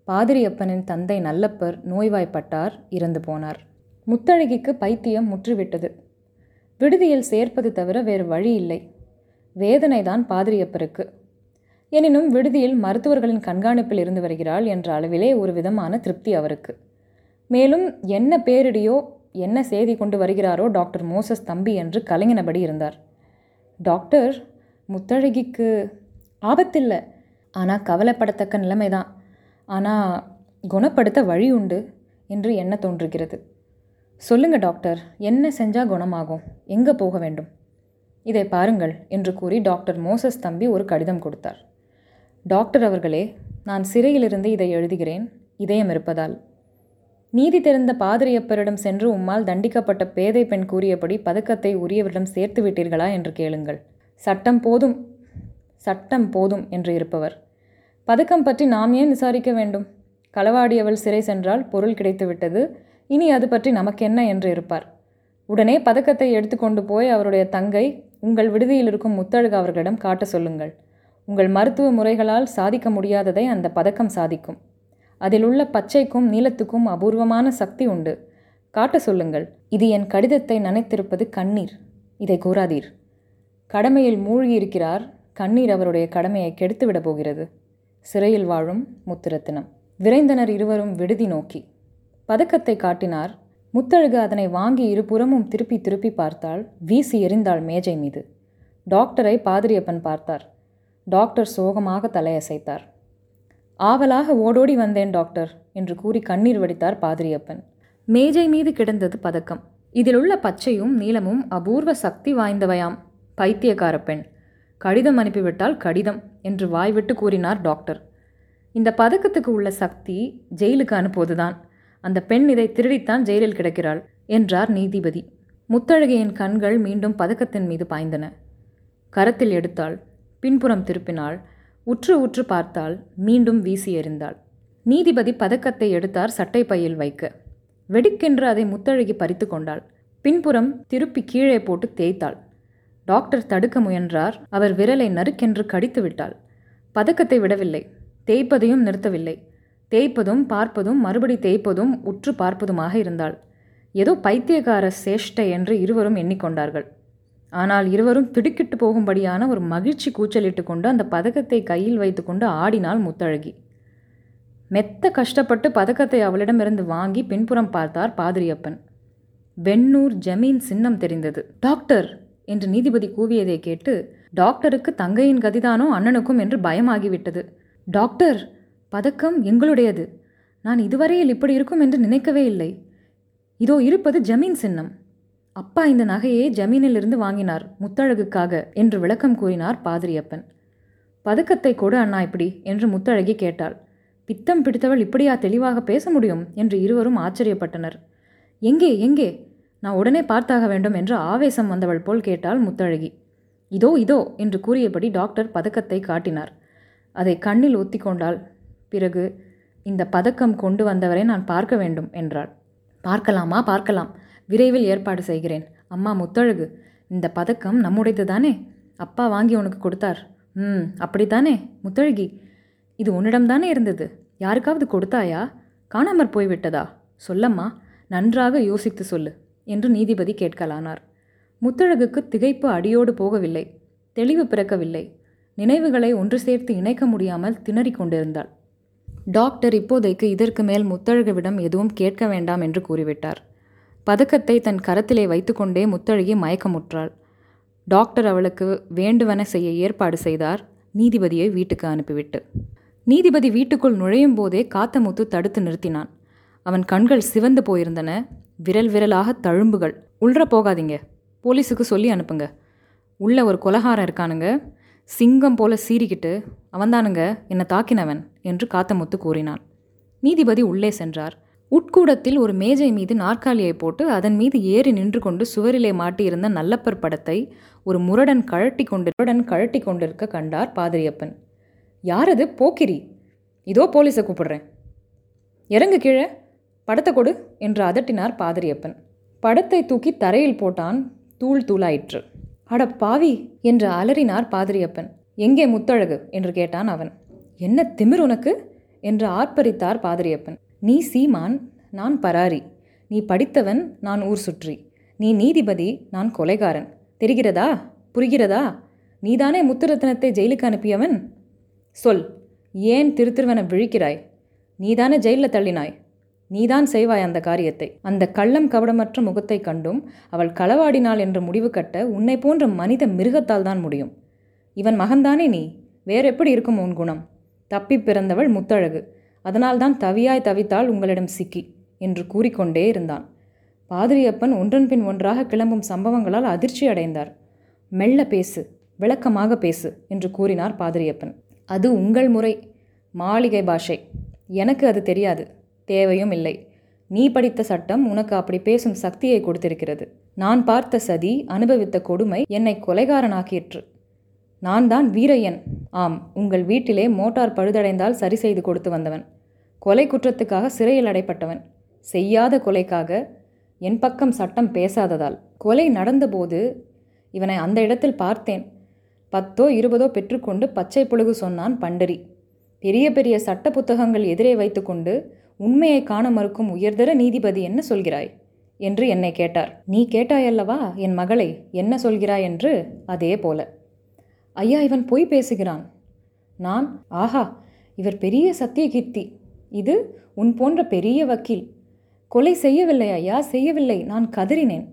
பாதிரியப்பனின் தந்தை நல்லப்பர் நோய்வாய்ப்பட்டார் இறந்து போனார். முத்தழகிக்கு பைத்தியம் முற்றுவிட்டது. விடுதியில் சேர்ப்பது தவிர வேறு வழி இல்லை. வேதனைதான் பாதிரியப்பருக்கு. எனினும் விடுதியில் மருத்துவர்களின் கண்காணிப்பில் இருந்து வருகிறாள் என்ற அளவிலே ஒரு விதமான திருப்தி அவருக்கு. மேலும் என்ன பேரிடியோ என்ன செய்தி கொண்டு வருகிறாரோ டாக்டர் மோசஸ் தம்பி என்று கலங்கினபடி இருந்தார். டாக்டர் முத்தழகிக்கு ஆபத்தில்லை. ஆனால் கவலைப்படத்தக்க நிலைமைதான். ஆனால் குணப்படுத்த வழி உண்டு என்று என்ன தோன்றுகிறது. சொல்லுங்க டாக்டர் என்ன செஞ்சால் குணமாகும்? எங்கே போக வேண்டும்? இதை பாருங்கள் என்று கூறி டாக்டர் மோசஸ் தம்பி ஒரு கடிதம் கொடுத்தார். டாக்டர் அவர்களே நான் சிறையிலிருந்து இதை எழுதுகிறேன் இதயம் இருப்பதால். நீதி தெரிந்த பாதிரியப்பரிடம் சென்று உம்மால் தண்டிக்கப்பட்ட பேதை பெண் கூறியபடி பதக்கத்தை உரியவரிடம் சேர்த்து விட்டீர்களா என்று கேளுங்கள். சட்டம் போதும் சட்டம் போதும் என்று இருப்பவர். பதக்கம் பற்றி நாம் ஏன் விசாரிக்க வேண்டும்? களவாடியவள் சிறை சென்றால் பொருள் கிடைத்துவிட்டது இனி அது பற்றி நமக்கென்ன என்று இருப்பார். உடனே பதக்கத்தை எடுத்துக்கொண்டு போய் அவருடைய தங்கை உங்கள் விடுதியில் இருக்கும் முத்தழகு அவர்களிடம் காட்ட சொல்லுங்கள். உங்கள் மருத்துவ முறைகளால் சாதிக்க முடியாததை அந்த பதக்கம் சாதிக்கும். அதில் உள்ள பச்சைக்கும் நீலத்துக்கும் அபூர்வமான சக்தி உண்டு. காட்ட சொல்லுங்கள். இது என் கடிதத்தை நனைத்திருப்பது கண்ணீர். இதை கூறாதீர். கடமையில் மூழ்கியிருக்கிறார். கண்ணீர் அவருடைய கடமையை கெடுத்துவிட போகிறது. சிறையில் வாழும் முத்துரத்தினம். விரைந்தனர் இருவரும் விடுதி நோக்கி. பதக்கத்தை காட்டினார். முத்தழகு அதனை வாங்கி இருபுறமும் திருப்பி திருப்பி பார்த்தாள். வீசி எறிந்தாள் மேஜை மீது. டாக்டரை பாதிரியப்பன் பார்த்தார். டாக்டர் சோகமாக தலையசைத்தார். ஆவலாக ஓடோடி வந்தேன் டாக்டர் என்று கூறி கண்ணீர் வடித்தார் பாதிரியப்பன். மேஜை மீது கிடந்தது பதக்கம். இதில் உள்ள பச்சையும் நீளமும் அபூர்வ சக்தி வாய்ந்தவையாம். பைத்தியக்கார பெண் கடிதம் அனுப்பிவிட்டால் கடிதம் என்று வாய்விட்டு கூறினார் டாக்டர். இந்த பதக்கத்துக்கு உள்ள சக்தி ஜெயிலுக்கு அனுப்புவதுதான். அந்த பெண் இதை திருடித்தான் ஜெயிலில் கிடக்கிறாள் என்றார் நீதிபதி. முத்தழகையின் கண்கள் மீண்டும் பதக்கத்தின் மீது பாய்ந்தன. கரத்தில் எடுத்தாள் பின்புறம் திருப்பினாள் உற்று உற்று பார்த்தால் மீண்டும் வீசி எறிந்தாள். நீதிபதி பதக்கத்தை எடுத்தார் சட்டை பையில் வைக்க. வெடிக்கென்று அதை முத்தழகி பறித்து கொண்டாள். பின்புறம் திருப்பி கீழே போட்டு தேய்த்தாள். டாக்டர் தடுக்க முயன்றார் அவர் விரலை நறுக்கென்று கடித்து விட்டாள். பதக்கத்தை விடவில்லை தேய்ப்பதையும் நிறுத்தவில்லை. தேய்ப்பதும் பார்ப்பதும் மறுபடி தேய்ப்பதும் உற்று பார்ப்பதுமாக இருந்தாள். ஏதோ பைத்தியக்கார சேஷ்டை என்று இருவரும் எண்ணிக்கொண்டார்கள். ஆனால் இருவரும் திடுக்கிட்டு போகும்படியான ஒரு மகிழ்ச்சி கூச்சலிட்டு கொண்டு அந்த பதக்கத்தை கையில் வைத்துக்கொண்டு ஆடினாள் முத்தழகி. மெத்த கஷ்டப்பட்டு பதக்கத்தை அவளிடமிருந்து வாங்கி பின்புறம் பார்த்தார் பாதிரியப்பன். வெண்ணூர் ஜமீன் சின்னம் தெரிந்தது. டாக்டர்! என்று நீதிபதி கூவியதை கேட்டு டாக்டருக்கு தங்கையின் கதிதானோ அண்ணனுக்கும் என்று பயமாகிவிட்டது. டாக்டர்! பதக்கம் எங்களுடையது. நான் இதுவரையில் இப்படி இருக்கும் என்று நினைக்கவே இல்லை. இதோ இருப்பது ஜமீன் சின்னம். அப்பா இந்த நகையை ஜமீனிலிருந்து வாங்கினார் முத்தழகுக்காக என்று விளக்கம் கூறினார் பாதிரியப்பன். பதக்கத்தை கொடு அண்ணா இப்படி என்று முத்தழகி கேட்டாள். பித்தம் பிடித்தவள் இப்படியா தெளிவாக பேச முடியும் என்று இருவரும் ஆச்சரியப்பட்டனர். எங்கே எங்கே? நான் உடனே பார்த்தாக வேண்டும் என்று ஆவேசம் வந்தவள் போல் கேட்டாள் முத்தழகி. இதோ இதோ என்று கூறியபடி டாக்டர் பதக்கத்தை காட்டினார். அதை கண்ணில் ஒத்திக்கொண்டாள் பிறகு இந்த பதக்கம் கொண்டு வந்தவரை நான் பார்க்க வேண்டும் என்றாள். பார்க்கலாமா? பார்க்கலாம். விரைவில் ஏற்பாடு செய்கிறேன். அம்மா முத்தழகு இந்த பதக்கம் நம்முடையது தானே அப்பா வாங்கி உனக்கு கொடுத்தார். ம் அப்படித்தானே? முத்தழகி இது உன்னிடம்தானே இருந்தது? யாருக்காவது கொடுத்தாயா? காணாமற் போய்விட்டதா? சொல்லம்மா நன்றாக யோசித்து சொல்லு என்று நீதிபதி கேட்கலானார். முத்தழகுக்கு திகைப்பு அடியோடு போகவில்லை. தெளிவு பிறக்கவில்லை. நினைவுகளை ஒன்று சேர்த்து இணைக்க முடியாமல் திணறிக் கொண்டிருந்தாள். டாக்டர் இப்போதைக்கு இதற்கு மேல் முத்தழகுவிடம் எதுவும் கேட்க வேண்டாம் என்று கூறிவிட்டார். பதக்கத்தை தன் கரத்திலே வைத்துக்கொண்டே முத்தழகி மயக்கமுற்றாள். டாக்டர் அவளுக்கு வேண்டுவன செய்ய ஏற்பாடு செய்தார். நீதிபதியை வீட்டுக்கு அனுப்பிவிட்டு. நீதிபதி வீட்டுக்குள் நுழையும் போதே காத்தமுத்து தடுத்து நிறுத்தினான். அவன் கண்கள் சிவந்து போயிருந்தன. விரல் விரலாக தழும்புகள். உள்ற போகாதீங்க. போலீஸுக்கு சொல்லி அனுப்புங்க. உள்ள ஒரு கொலகாரம் இருக்கானுங்க. சிங்கம் போல சீறிக்கிட்டு அவன்தானுங்க என்னை தாக்கினவன் என்று காத்தமுத்து கூறினான். நீதிபதி உள்ளே சென்றார். உட்கூடத்தில் ஒரு மேஜை மீது நாற்காலியை போட்டு அதன் மீது ஏறி நின்று கொண்டு சுவரிலே மாட்டியிருந்த நல்லப்பர் படத்தை ஒரு முரடன் கழட்டி கொண்டு முரடன் கழட்டி கொண்டிருக்க கண்டார் பாதிரியப்பன். யாரது? போக்கிரி. இதோ போலீஸை கூப்பிடுறேன். இறங்கு கீழே. படத்தை கொடு என்று அதட்டினார் பாதிரியப்பன். படத்தை தூக்கி தரையில் போட்டான் தூள் தூளாயிற்று. அட பாவி என்று அலறினார் பாதிரியப்பன். எங்கே முத்தழகு என்று கேட்டான் அவன். என்ன திமிர் உனக்கு என்று ஆர்ப்பரித்தார் பாதிரியப்பன். நீ சீமான் நான் பராரி. நீ படித்தவன் நான் ஊர் சுற்றி. நீ நீதிபதி நான் கொலைகாரன். தெரிகிறதா? புரிகிறதா? நீதானே முத்துரத்னத்தை ஜெயிலுக்கு அனுப்பியவன்? சொல். ஏன் திருத்திருவன விழிக்கிறாய்? நீதானே ஜெயிலில் தள்ளினாய்? நீதான் செய்வாய் அந்த காரியத்தை. அந்த கள்ளம் கவடமற்ற முகத்தை கண்டும் அவள் களவாடினாள் என்று முடிவு கட்ட உன்னை போன்ற மனித மிருகத்தால் தான் முடியும். இவன் மகன்தானே நீ? வேற எப்படி இருக்கும் உன் குணம்? தப்பி பிறந்தவள் முத்தழகு. அதனால்தான் தவியாய் தவித்தாள் உங்களிடம் சிக்கி என்று கூறிக்கொண்டே இருந்தான். பாதிரியப்பன் ஒன்றன் பின் ஒன்றாக கிளம்பும் சம்பவங்களால் அதிர்ச்சி அடைந்தார். மெல்ல பேசு விளக்கமாக பேசு என்று கூறினார் பாதிரியப்பன். அது உங்கள் முறை. மாளிகை பாஷை. எனக்கு அது தெரியாது. தேவையும் இல்லை. நீ படித்த சட்டம் உனக்கு அப்படி பேசும் சக்தியை கொடுத்திருக்கிறது. நான் பார்த்த சதி அனுபவித்த கொடுமை என்னை கொலைகாரனாக்கிற்று. நான் தான் வீரையன். ஆம் உங்கள் வீட்டிலே மோட்டார் பழுதடைந்தால் சரி செய்து கொடுத்து வந்தவன். கொலை குற்றத்துக்காக சிறையில் அடைப்பட்டவன். செய்யாத கொலைக்காக என் பக்கம் சட்டம் பேசாததால். கொலை நடந்தபோது இவனை அந்த இடத்தில் பார்த்தேன். பத்தோ இருபதோ பெற்றுக்கொண்டு பச்சை புழுகு சொன்னான் பண்டரி. பெரிய பெரிய சட்ட புத்தகங்கள் எதிரே வைத்துக்கொண்டு உண்மையை காண மறுக்கும் உயர்தர நீதிபதி என்ன சொல்கிறாய்? என்று என்னை கேட்டார். நீ கேட்டாயல்லவா? என் மகளை என்ன சொல்கிறாய் என்று? அதே போல. ஐயா இவன் பொய் பேசுகிறான். நான் ஆஹா இவர் பெரிய சத்தியகீர்த்தி. இது உன் போன்ற பெரிய வக்கீல். கொலை செய்யவில்லை ஐயா செய்யவில்லை. நான் கதறினேன்.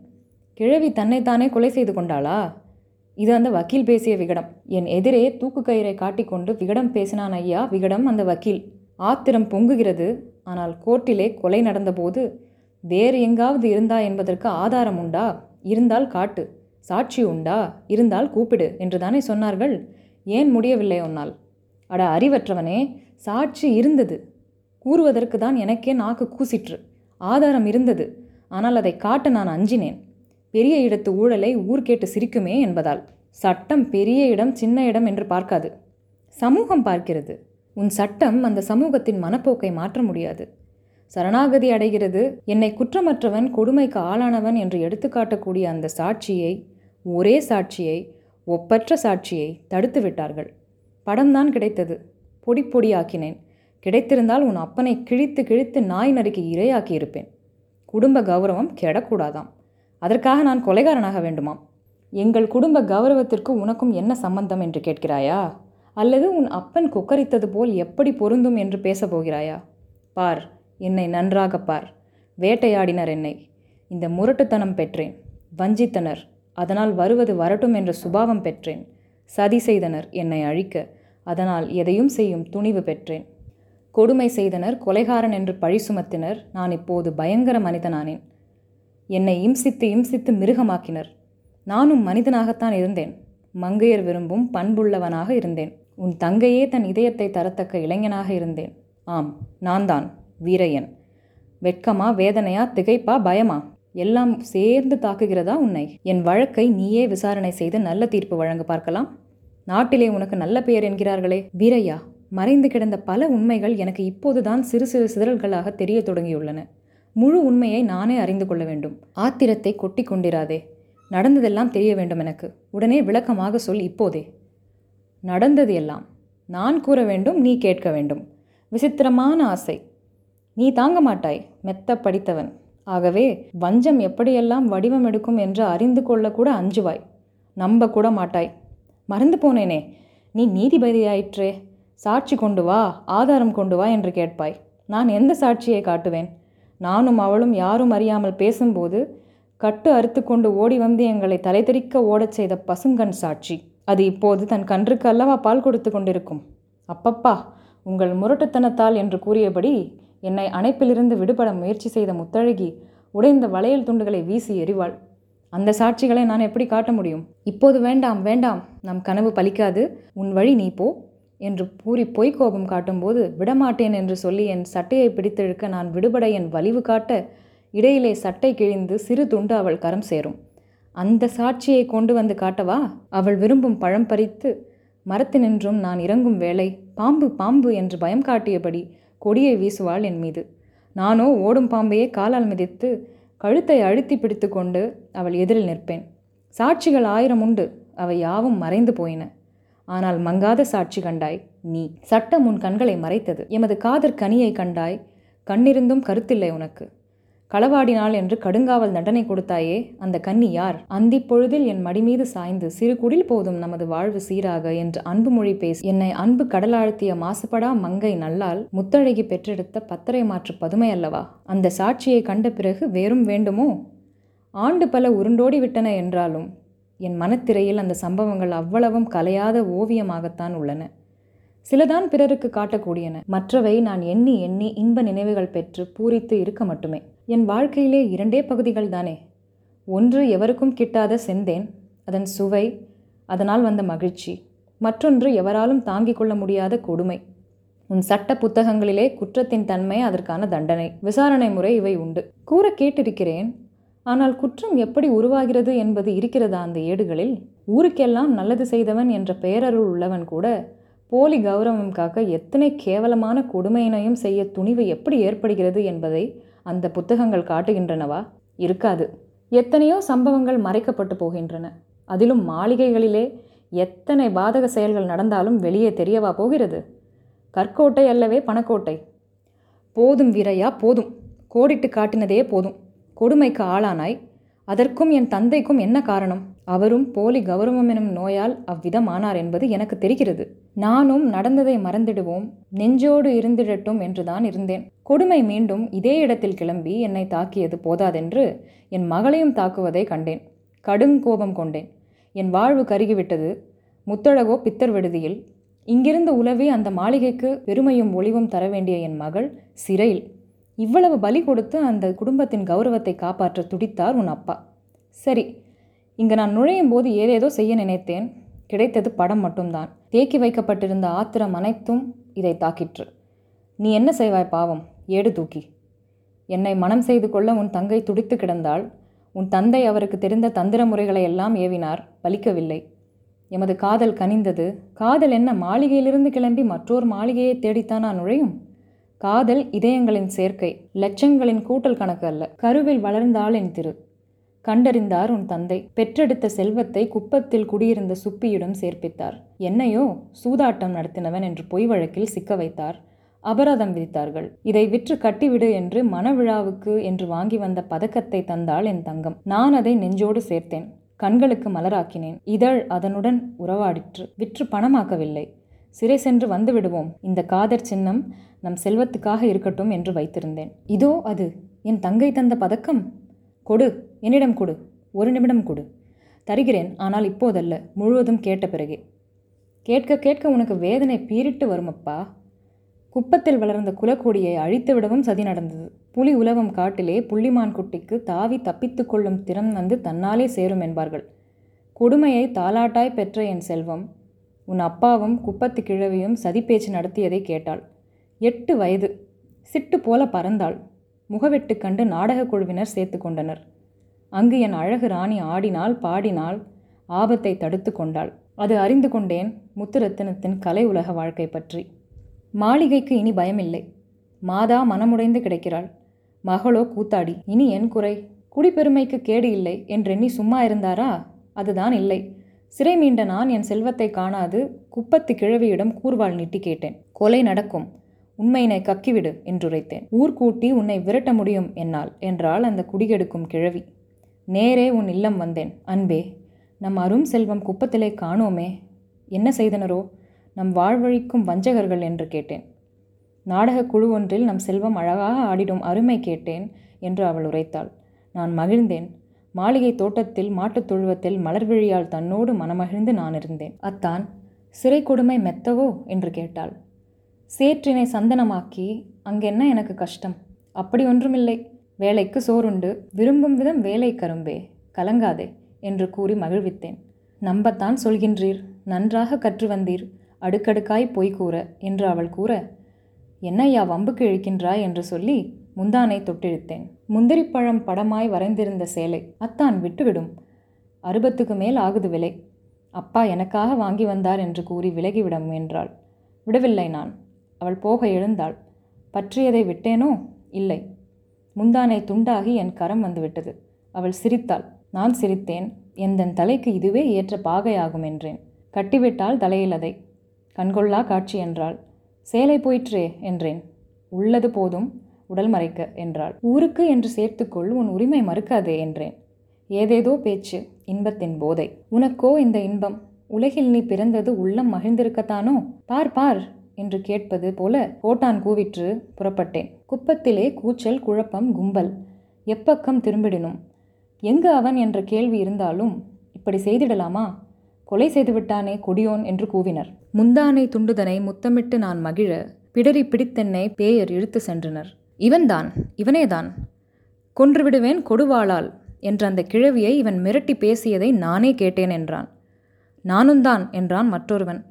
கிழவி தன்னைத்தானே கொலை செய்து கொண்டாளா? இது அந்த வக்கீல் பேசிய விகடம். என் எதிரே தூக்கு கயிறை காட்டிக்கொண்டு விகடம் பேசினான் ஐயா. விகடம் அந்த வக்கீல். ஆத்திரம் பொங்குகிறது. ஆனால் கோர்ட்டிலே கொலை நடந்தபோது வேறு எங்காவது இருந்தா என்பதற்கு ஆதாரம் உண்டா? இருந்தால் காட்டு. சாட்சி உண்டா? இருந்தால் கூப்பிடு என்று தானே சொன்னார்கள்? ஏன் முடியவில்லை உன்னால்? அட அறிவற்றவனே சாட்சி இருந்தது. கூறுவதற்கு தான் எனக்கே நாக்கு கூசிற்று. ஆதாரம் இருந்தது. ஆனால் அதை காட்ட நான் அஞ்சினேன். பெரிய இடத்து ஊழலை ஊர் கேட்டு சிரிக்குமே என்பதால். சட்டம் பெரிய இடம் சின்ன இடம் என்று பார்க்காது. சமூகம் பார்க்கிறது. உன் சட்டம் அந்த சமூகத்தின் மனப்போக்கை மாற்ற முடியாது. சரணாகதி அடைகிறது. என்னை குற்றமற்றவன் கொடுமைக்கு ஆளானவன் என்று எடுத்துக்காட்டக்கூடிய அந்த சாட்சியை ஒரே சாட்சியை ஒப்பற்ற சாட்சியை தடுத்து விட்டார்கள். படம்தான் கிடைத்தது. பொடி பொடியாக்கினேன். கிடைத்திருந்தால் உன் அப்பனை கிழித்து கிழித்து நாய் நறுக்கி இரையாக்கி இருப்பேன். குடும்ப கௌரவம் கெடக்கூடாதாம். அதற்காக நான் கொலைகாரனாக வேண்டுமாம். எங்கள் குடும்ப கௌரவத்திற்கு உனக்கும் என்ன சம்பந்தம் என்று கேட்கிறாயா? அல்லது உன் அப்பன் கொக்கரித்தது போல் எப்படி பொருந்தும் என்று பேசப் போகிறாயா பார் என்னை நன்றாக பார். வேட்டையாடினர் என்னை. இந்த முரட்டுத்தனம் பெற்றேன். வஞ்சித்தனர். அதனால் வருவது வரட்டும் என்ற சுபாவம் பெற்றேன். சதி செய்தனர் என்னை அழிக்க. அதனால் எதையும் செய்யும் துணிவு பெற்றேன். கொடுமை செய்தனர் கொலைகாரன் என்று பழி சுமத்தினர். நான் இப்போது பயங்கர மனிதனானேன். என்னை இம்சித்து இம்சித்து மிருகமாக்கினர். நானும் மனிதனாகத்தான் இருந்தேன். மங்கையர் விரும்பும் பண்புள்ளவனாக இருந்தேன். உன் தங்கையே தன் இதயத்தை தரத்தக்க இளைஞனாக இருந்தேன். ஆம் நான் தான் வீரையன். வெட்கமா வேதனையா திகைப்பா பயமா? எல்லாம் சேர்ந்து தாக்குகிறதா உன்னை? என் வழக்கை நீயே விசாரணை செய்து நல்ல தீர்ப்பு வழங்க பார்க்கலாம். நாட்டிலே உனக்கு நல்ல பெயர் என்கிறார்களே. வீரையா மறைந்து கிடந்த பல உண்மைகள் எனக்கு இப்போதுதான் சிறு சிறு சிதறல்களாக தெரிய தொடங்கியுள்ளன. முழு உண்மையை நானே அறிந்து கொள்ள வேண்டும். ஆத்திரத்தை கொட்டி கொண்டிராதே. நடந்ததெல்லாம் தெரிய வேண்டும் எனக்கு. உடனே விளக்கமாக சொல் இப்போதே. நடந்தது எல்லாம். நான் கூற வேண்டும் நீ கேட்க வேண்டும். விசித்திரமான ஆசை. நீ தாங்க மாட்டாய் மெத்த படித்தவன். ஆகவே வஞ்சம் எப்படியெல்லாம் வடிவம் எடுக்கும் என்று அறிந்து கொள்ளக்கூட அஞ்சுவாய். நம்ப கூட மாட்டாய். மறந்து போனேனே நீ நீதிபதியாயிற்றே. சாட்சி கொண்டு வா ஆதாரம் கொண்டு வா என்று கேட்பாய். நான் எந்த சாட்சியை காட்டுவேன்? நானும் அவளும் யாரும் அறியாமல் பேசும்போது கட்டு அறுத்து கொண்டு ஓடி வந்து எங்களை தலைதெறிக்க ஓடச் செய்த பசுங்கண் சாட்சி. அது இப்போது தன் கன்றுக்கு அல்லவா பால் கொடுத்து கொண்டிருக்கும். அப்பப்பா உங்கள் முரட்டுத்தனத்தால் என்று கூறியபடி என்னை அணைப்பிலிருந்து விடுபட முயற்சி செய்த முத்தழகி உடைந்த வளையல் துண்டுகளை வீசி எறிவாள். அந்த சாட்சிகளை நான் எப்படி காட்ட முடியும்? இப்போது வேண்டாம் வேண்டாம் நம் கனவு பலிக்காது உன் வழி நீ போ என்று பூரி பொய் கோபம் காட்டும்போது விடமாட்டேன் என்று சொல்லி என் சட்டையை பிடித்தெழுக்க நான் விடுபட என் வலிவு காட்ட இடையிலே சட்டை கிழிந்து சிறு துண்டு அவள் கரம் சேரும். அந்த சாட்சியை கொண்டு வந்து காட்டவா? அவள் விரும்பும் பழம் பறித்து மரத்தினின்றும் நான் இறங்கும் வேளை பாம்பு பாம்பு என்று பயம் காட்டியபடி கொடியை வீசுவாள் என் மீது. நானோ ஓடும் பாம்பையே காலால் மிதித்து கழுத்தை அழுத்தி பிடித்து கொண்டு அவள் எதிரில் நிற்பேன். சாட்சிகள் ஆயிரம் உண்டு அவை யாவும் மறைந்து போயின. ஆனால் மங்காத சாட்சி கண்டாய் நீ. சட்டம் உன் கண்களை மறைத்தது. எமது காதற் கனியை கண்டாய் கண்ணிருந்தும் கருத்தில்லை உனக்கு. களவாடினாள் என்று கடுங்காவல் தண்டனை கொடுத்தாயே அந்த கன்னி யார்? அந்தி பொழுதில் என் மடிமீது சாய்ந்து சிறு குடில் போதும் நமது வாழ்வு சீராக என்று அன்பு மொழி பேசி என்னை அன்பு கடலாழ்த்திய மாசுபடா மங்கை நல்லால் முத்தழகி பெற்றெடுத்த பத்தரை மாற்று பதுமை அல்லவா? அந்த சாட்சியை கண்ட பிறகு வேறும் வேண்டுமோ? ஆண்டு பல உருண்டோடி விட்டன என்றாலும் என் மனத்திரையில் அந்த சம்பவங்கள் அவ்வளவும் கலையாத ஓவியமாகத்தான் உள்ளன. சிலதான் பிறருக்கு காட்டக்கூடியன. மற்றவை நான் எண்ணி எண்ணி இன்ப நினைவுகள் பெற்று பூரித்து இருக்க மட்டுமே. என் வாழ்க்கையிலே இரண்டே பகுதிகள் தானே. ஒன்று எவருக்கும் கிட்டாத செந்தேன் அதன் சுவை அதனால் வந்த மகிழ்ச்சி. மற்றொன்று எவராலும் தாங்கிக் கொள்ள முடியாத கொடுமை. உன் சட்ட புத்தகங்களிலே குற்றத்தின் தன்மை அதற்கான தண்டனை. விசாரணை முறை இவை உண்டு. கூற கேட்டிருக்கிறேன் ஆனால் குற்றம் எப்படி உருவாகிறது என்பது இருக்கிறதா அந்த ஏடுகளில்? ஊருக்கெல்லாம் நல்லது செய்தவன் என்ற பெயரருள் உள்ளவன் கூட போலி கௌரவம் காக்க எத்தனை கேவலமான கொடுமையினையும் செய்ய துணிவு எப்படி ஏற்படுகிறது என்பதை அந்த புத்தகங்கள் காட்டுகின்றனவா? இருக்காது. எத்தனையோ சம்பவங்கள் மறைக்கப்பட்டு போகின்றன. அதிலும் மாளிகைகளிலே எத்தனை பாதக செயல்கள் நடந்தாலும் வெளியே தெரியவா போகிறது? கற்கோட்டை அல்லவே பணக்கோட்டை? போதும் வீரையா போதும். கோடிட்டு காட்டினதே போதும். கொடுமைக்கு ஆளானாய் அதற்கும் என் தந்தைக்கும் என்ன காரணம்? அவரும் போலி கௌரவம் எனும் நோயால் அவ்விதம் ஆனார் என்பது எனக்கு தெரிகிறது. நானும் நடந்ததை மறந்திடுவோம். நெஞ்சோடு இருந்திடட்டும் என்றுதான் இருந்தேன். கொடுமை மீண்டும் இதே இடத்தில் கிளம்பி என்னை தாக்கியது போதாதென்று என் மகளையும் தாக்குவதை கண்டேன். கடும் கோபம் கொண்டேன். என் வாழ்வு கருகிவிட்டது. முத்தழகோ பித்தர் விடுதியில். இங்கிருந்து உலவி அந்த மாளிகைக்கு பெருமையும் ஒளிவும் தர வேண்டிய என் மகள் சிறையில். இவ்வளவு பலி கொடுத்து அந்த குடும்பத்தின் கௌரவத்தை காப்பாற்ற துடித்தார் உன் அப்பா. சரி இங்கு நான் நுழையும் போது ஏதேதோ செய்ய நினைத்தேன். கிடைத்தது படம் மட்டும்தான். தேக்கி வைக்கப்பட்டிருந்த ஆத்திரம் அனைத்தும் இதை தாக்கிற்று. நீ என்ன செய்வாய் பாவம்? ஏடு தூக்கி. என்னை மனம் செய்து கொள்ள உன் தங்கை துடித்து கிடந்தாள். உன் தந்தை அவருக்கு தெரிந்த தந்திர முறைகளை எல்லாம் ஏவினார். பலிக்கவில்லை. எமது காதல் கனிந்தது. காதல் என்ன மாளிகையிலிருந்து கிளம்பி மற்றொரு மாளிகையை நான் நுழையும்? காதல் இதயங்களின் சேர்க்கை லட்சங்களின் கூட்டல் கணக்கு அல்ல. கருவில் வளர்ந்தாள் என் திரு. கண்டறிந்தார் உன் தந்தை. பெற்றெடுத்த செல்வத்தை குப்பத்தில் குடியிருந்த சுப்பியிடம் சேர்ப்பித்தார். என்னையோ சூதாட்டம் நடத்தினவன் என்று பொய் வழக்கில் சிக்க வைத்தார். அபராதம் விதித்தார்கள். இதை விற்று கட்டிவிடு என்று மனவிழாவுக்கு என்று வாங்கி வந்த பதக்கத்தை தந்தாள் என் தங்கம். நான் அதை நெஞ்சோடு சேர்த்தேன். கண்களுக்கு மலராக்கினேன். இதழ் அதனுடன் உறவாடிற்று. விற்று பணமாக்கவில்லை. சிறை சென்று வந்து விடுவோம். இந்த காதற் சின்னம் நம் செல்வத்துக்காக இருக்கட்டும் என்று வைத்திருந்தேன். இதோ அது என் தங்கை தந்த பதக்கம். கொடு என்னிடம் கொடு ஒரு நிமிடம் கொடு. தருகிறேன் ஆனால் இப்போதல்ல முழுவதும் கேட்ட பிறகே. கேட்க கேட்க உனக்கு வேதனை பீரிட்டு வருமப்பா. குப்பத்தில் வளர்ந்த குலக்கொடியை அழித்து விடவும் சதி நடந்தது. புலி உலகம் காட்டிலே புள்ளிமான் குட்டிக்கு தாவி தப்பித்து கொள்ளும் திறம் வந்து தன்னாலே சேரும் என்பார்கள். கொடுமையை தாலாட்டாய் பெற்ற என் செல்வம் உன் அப்பாவும் குப்பத்து கிழவியும் சதி பேச்சு நடத்தியதை கேட்டாள். எட்டு வயது. சிட்டு போல பறந்தாள். முகவெட்டு கண்டு நாடகக் குழுவினர் சேர்த்து கொண்டனர். அங்கு என் அழகு ராணி ஆடினால் பாடினால் ஆபத்தை தடுத்து கொண்டாள். அது அறிந்து கொண்டேன் முத்துரத்தினத்தின் கலை உலக வாழ்க்கை பற்றி. மாளிகைக்கு இனி பயமில்லை. மாதா மனமுடைந்து கிடைக்கிறாள். மகளோ கூத்தாடி இனி என் குறை. குடிப்பெருமைக்கு கேடு இல்லை என்றெண்ணி சும்மா இருந்தாரா? அதுதான் இல்லை. சிறை மீண்ட நான் என் செல்வத்தை காணாது குப்பத்து கிழவியிடம் கூர்வாள் நீட்டி கேட்டேன். கொலை நடக்கும். உண்மையினை கக்கிவிடு என்றுரைத்தேன். ஊர் கூட்டி உன்னை விரட்ட முடியும் என்னால் என்றால் அந்த குடிகெடுக்கும் கிழவி. நேரே உன் இல்லம் வந்தேன். அன்பே நம் அரும் செல்வம் குப்பத்திலே காணோமே. என்ன செய்தனரோ? நம் வாழ்வழிக்கும் வஞ்சகர்கள் என்று கேட்டேன். நாடகக் குழு ஒன்றில் நம் செல்வம் அழகாக ஆடிடும் அருமை கேட்டேன் என்று அவள் உரைத்தாள். நான் மகிழ்ந்தேன். மாளிகை தோட்டத்தில் மாட்டுத் தொழுவத்தில் மலர்விழியால் தன்னோடு மனமகிழ்ந்து நான் இருந்தேன். அத்தான் சிறை கொடுமை மெத்தவோ என்று கேட்டாள். சேற்றினை சந்தனமாக்கி அங்கென்ன எனக்கு கஷ்டம்? அப்படி ஒன்றுமில்லை. வேலைக்கு சோறுண்டு விரும்பும் விதம் வேலை கரும்பே கலங்காதே என்று கூறி மகிழ்வித்தேன். நம்பத்தான் சொல்கின்றீர் நன்றாக கற்று வந்தீர் அடுக்கடுக்காய் பொய் கூற என்று அவள் கூற என்னையா வம்புக்கு இழுக்கின்றாய்? என்று சொல்லி முந்தானை தொட்டிழுத்தேன். முந்திரிப்பழம் படமாய் வரைந்திருந்த சேலை அத்தான் விட்டுவிடும். அறுபத்துக்கு மேல் ஆகுது விலை. அப்பா எனக்காக வாங்கி வந்தார் என்று கூறி விலகிவிட முயன்றாள். விடவில்லை நான். அவள் போக எழுந்தாள். பற்றியதை விட்டேனோ? இல்லை. முந்தானை துண்டாகி என் கரம் வந்துவிட்டது. அவள் சிரித்தாள். நான் சிரித்தேன். எந்தன் தலைக்கு இதுவே ஏற்ற பாகையாகும் என்றேன். கட்டிவிட்டால் தலையில் அதை. கண்கொள்ளா காட்சி என்றாள். சேலை போயிற்றே என்றேன். உள்ளது போதும். உடல் மறைக்க என்றாள். ஊருக்கு என்று சேர்த்துக்கொள் உன் உரிமை மறுக்காதே என்றேன். ஏதேதோ பேச்சு இன்பத்தின் போதை. உனக்கோ இந்த இன்பம்? உலகில் நீ பிறந்தது உள்ளம் மகிழ்ந்திருக்கத்தானோ? பார் பார் என்று கேட்பது போல கோட்டான் கூவிற்று புறப்பட்டேன். குப்பத்திலே கூச்சல் குழப்பம் கும்பல். எப்பக்கம் திரும்பிடினும் எங்கு அவன் என்ற கேள்வி இருந்தாலும் இப்படி செய்திடலாமா? கொலை செய்துவிட்டானே கொடியோன் என்று கூவினர். முந்தானை துண்டுதனை முத்தமிட்டு நான் மகிழ பிடரி பிடித்தென்னை பேயர் இழுத்து சென்றனர். இவன்தான் இவனேதான். கொன்றுவிடுவேன் கொடுவாளால் என்ற அந்த கிழவியை இவன் மிரட்டி பேசியதை நானே கேட்டேன் என்றான். நானும்தான் என்றான் மற்றொருவன்.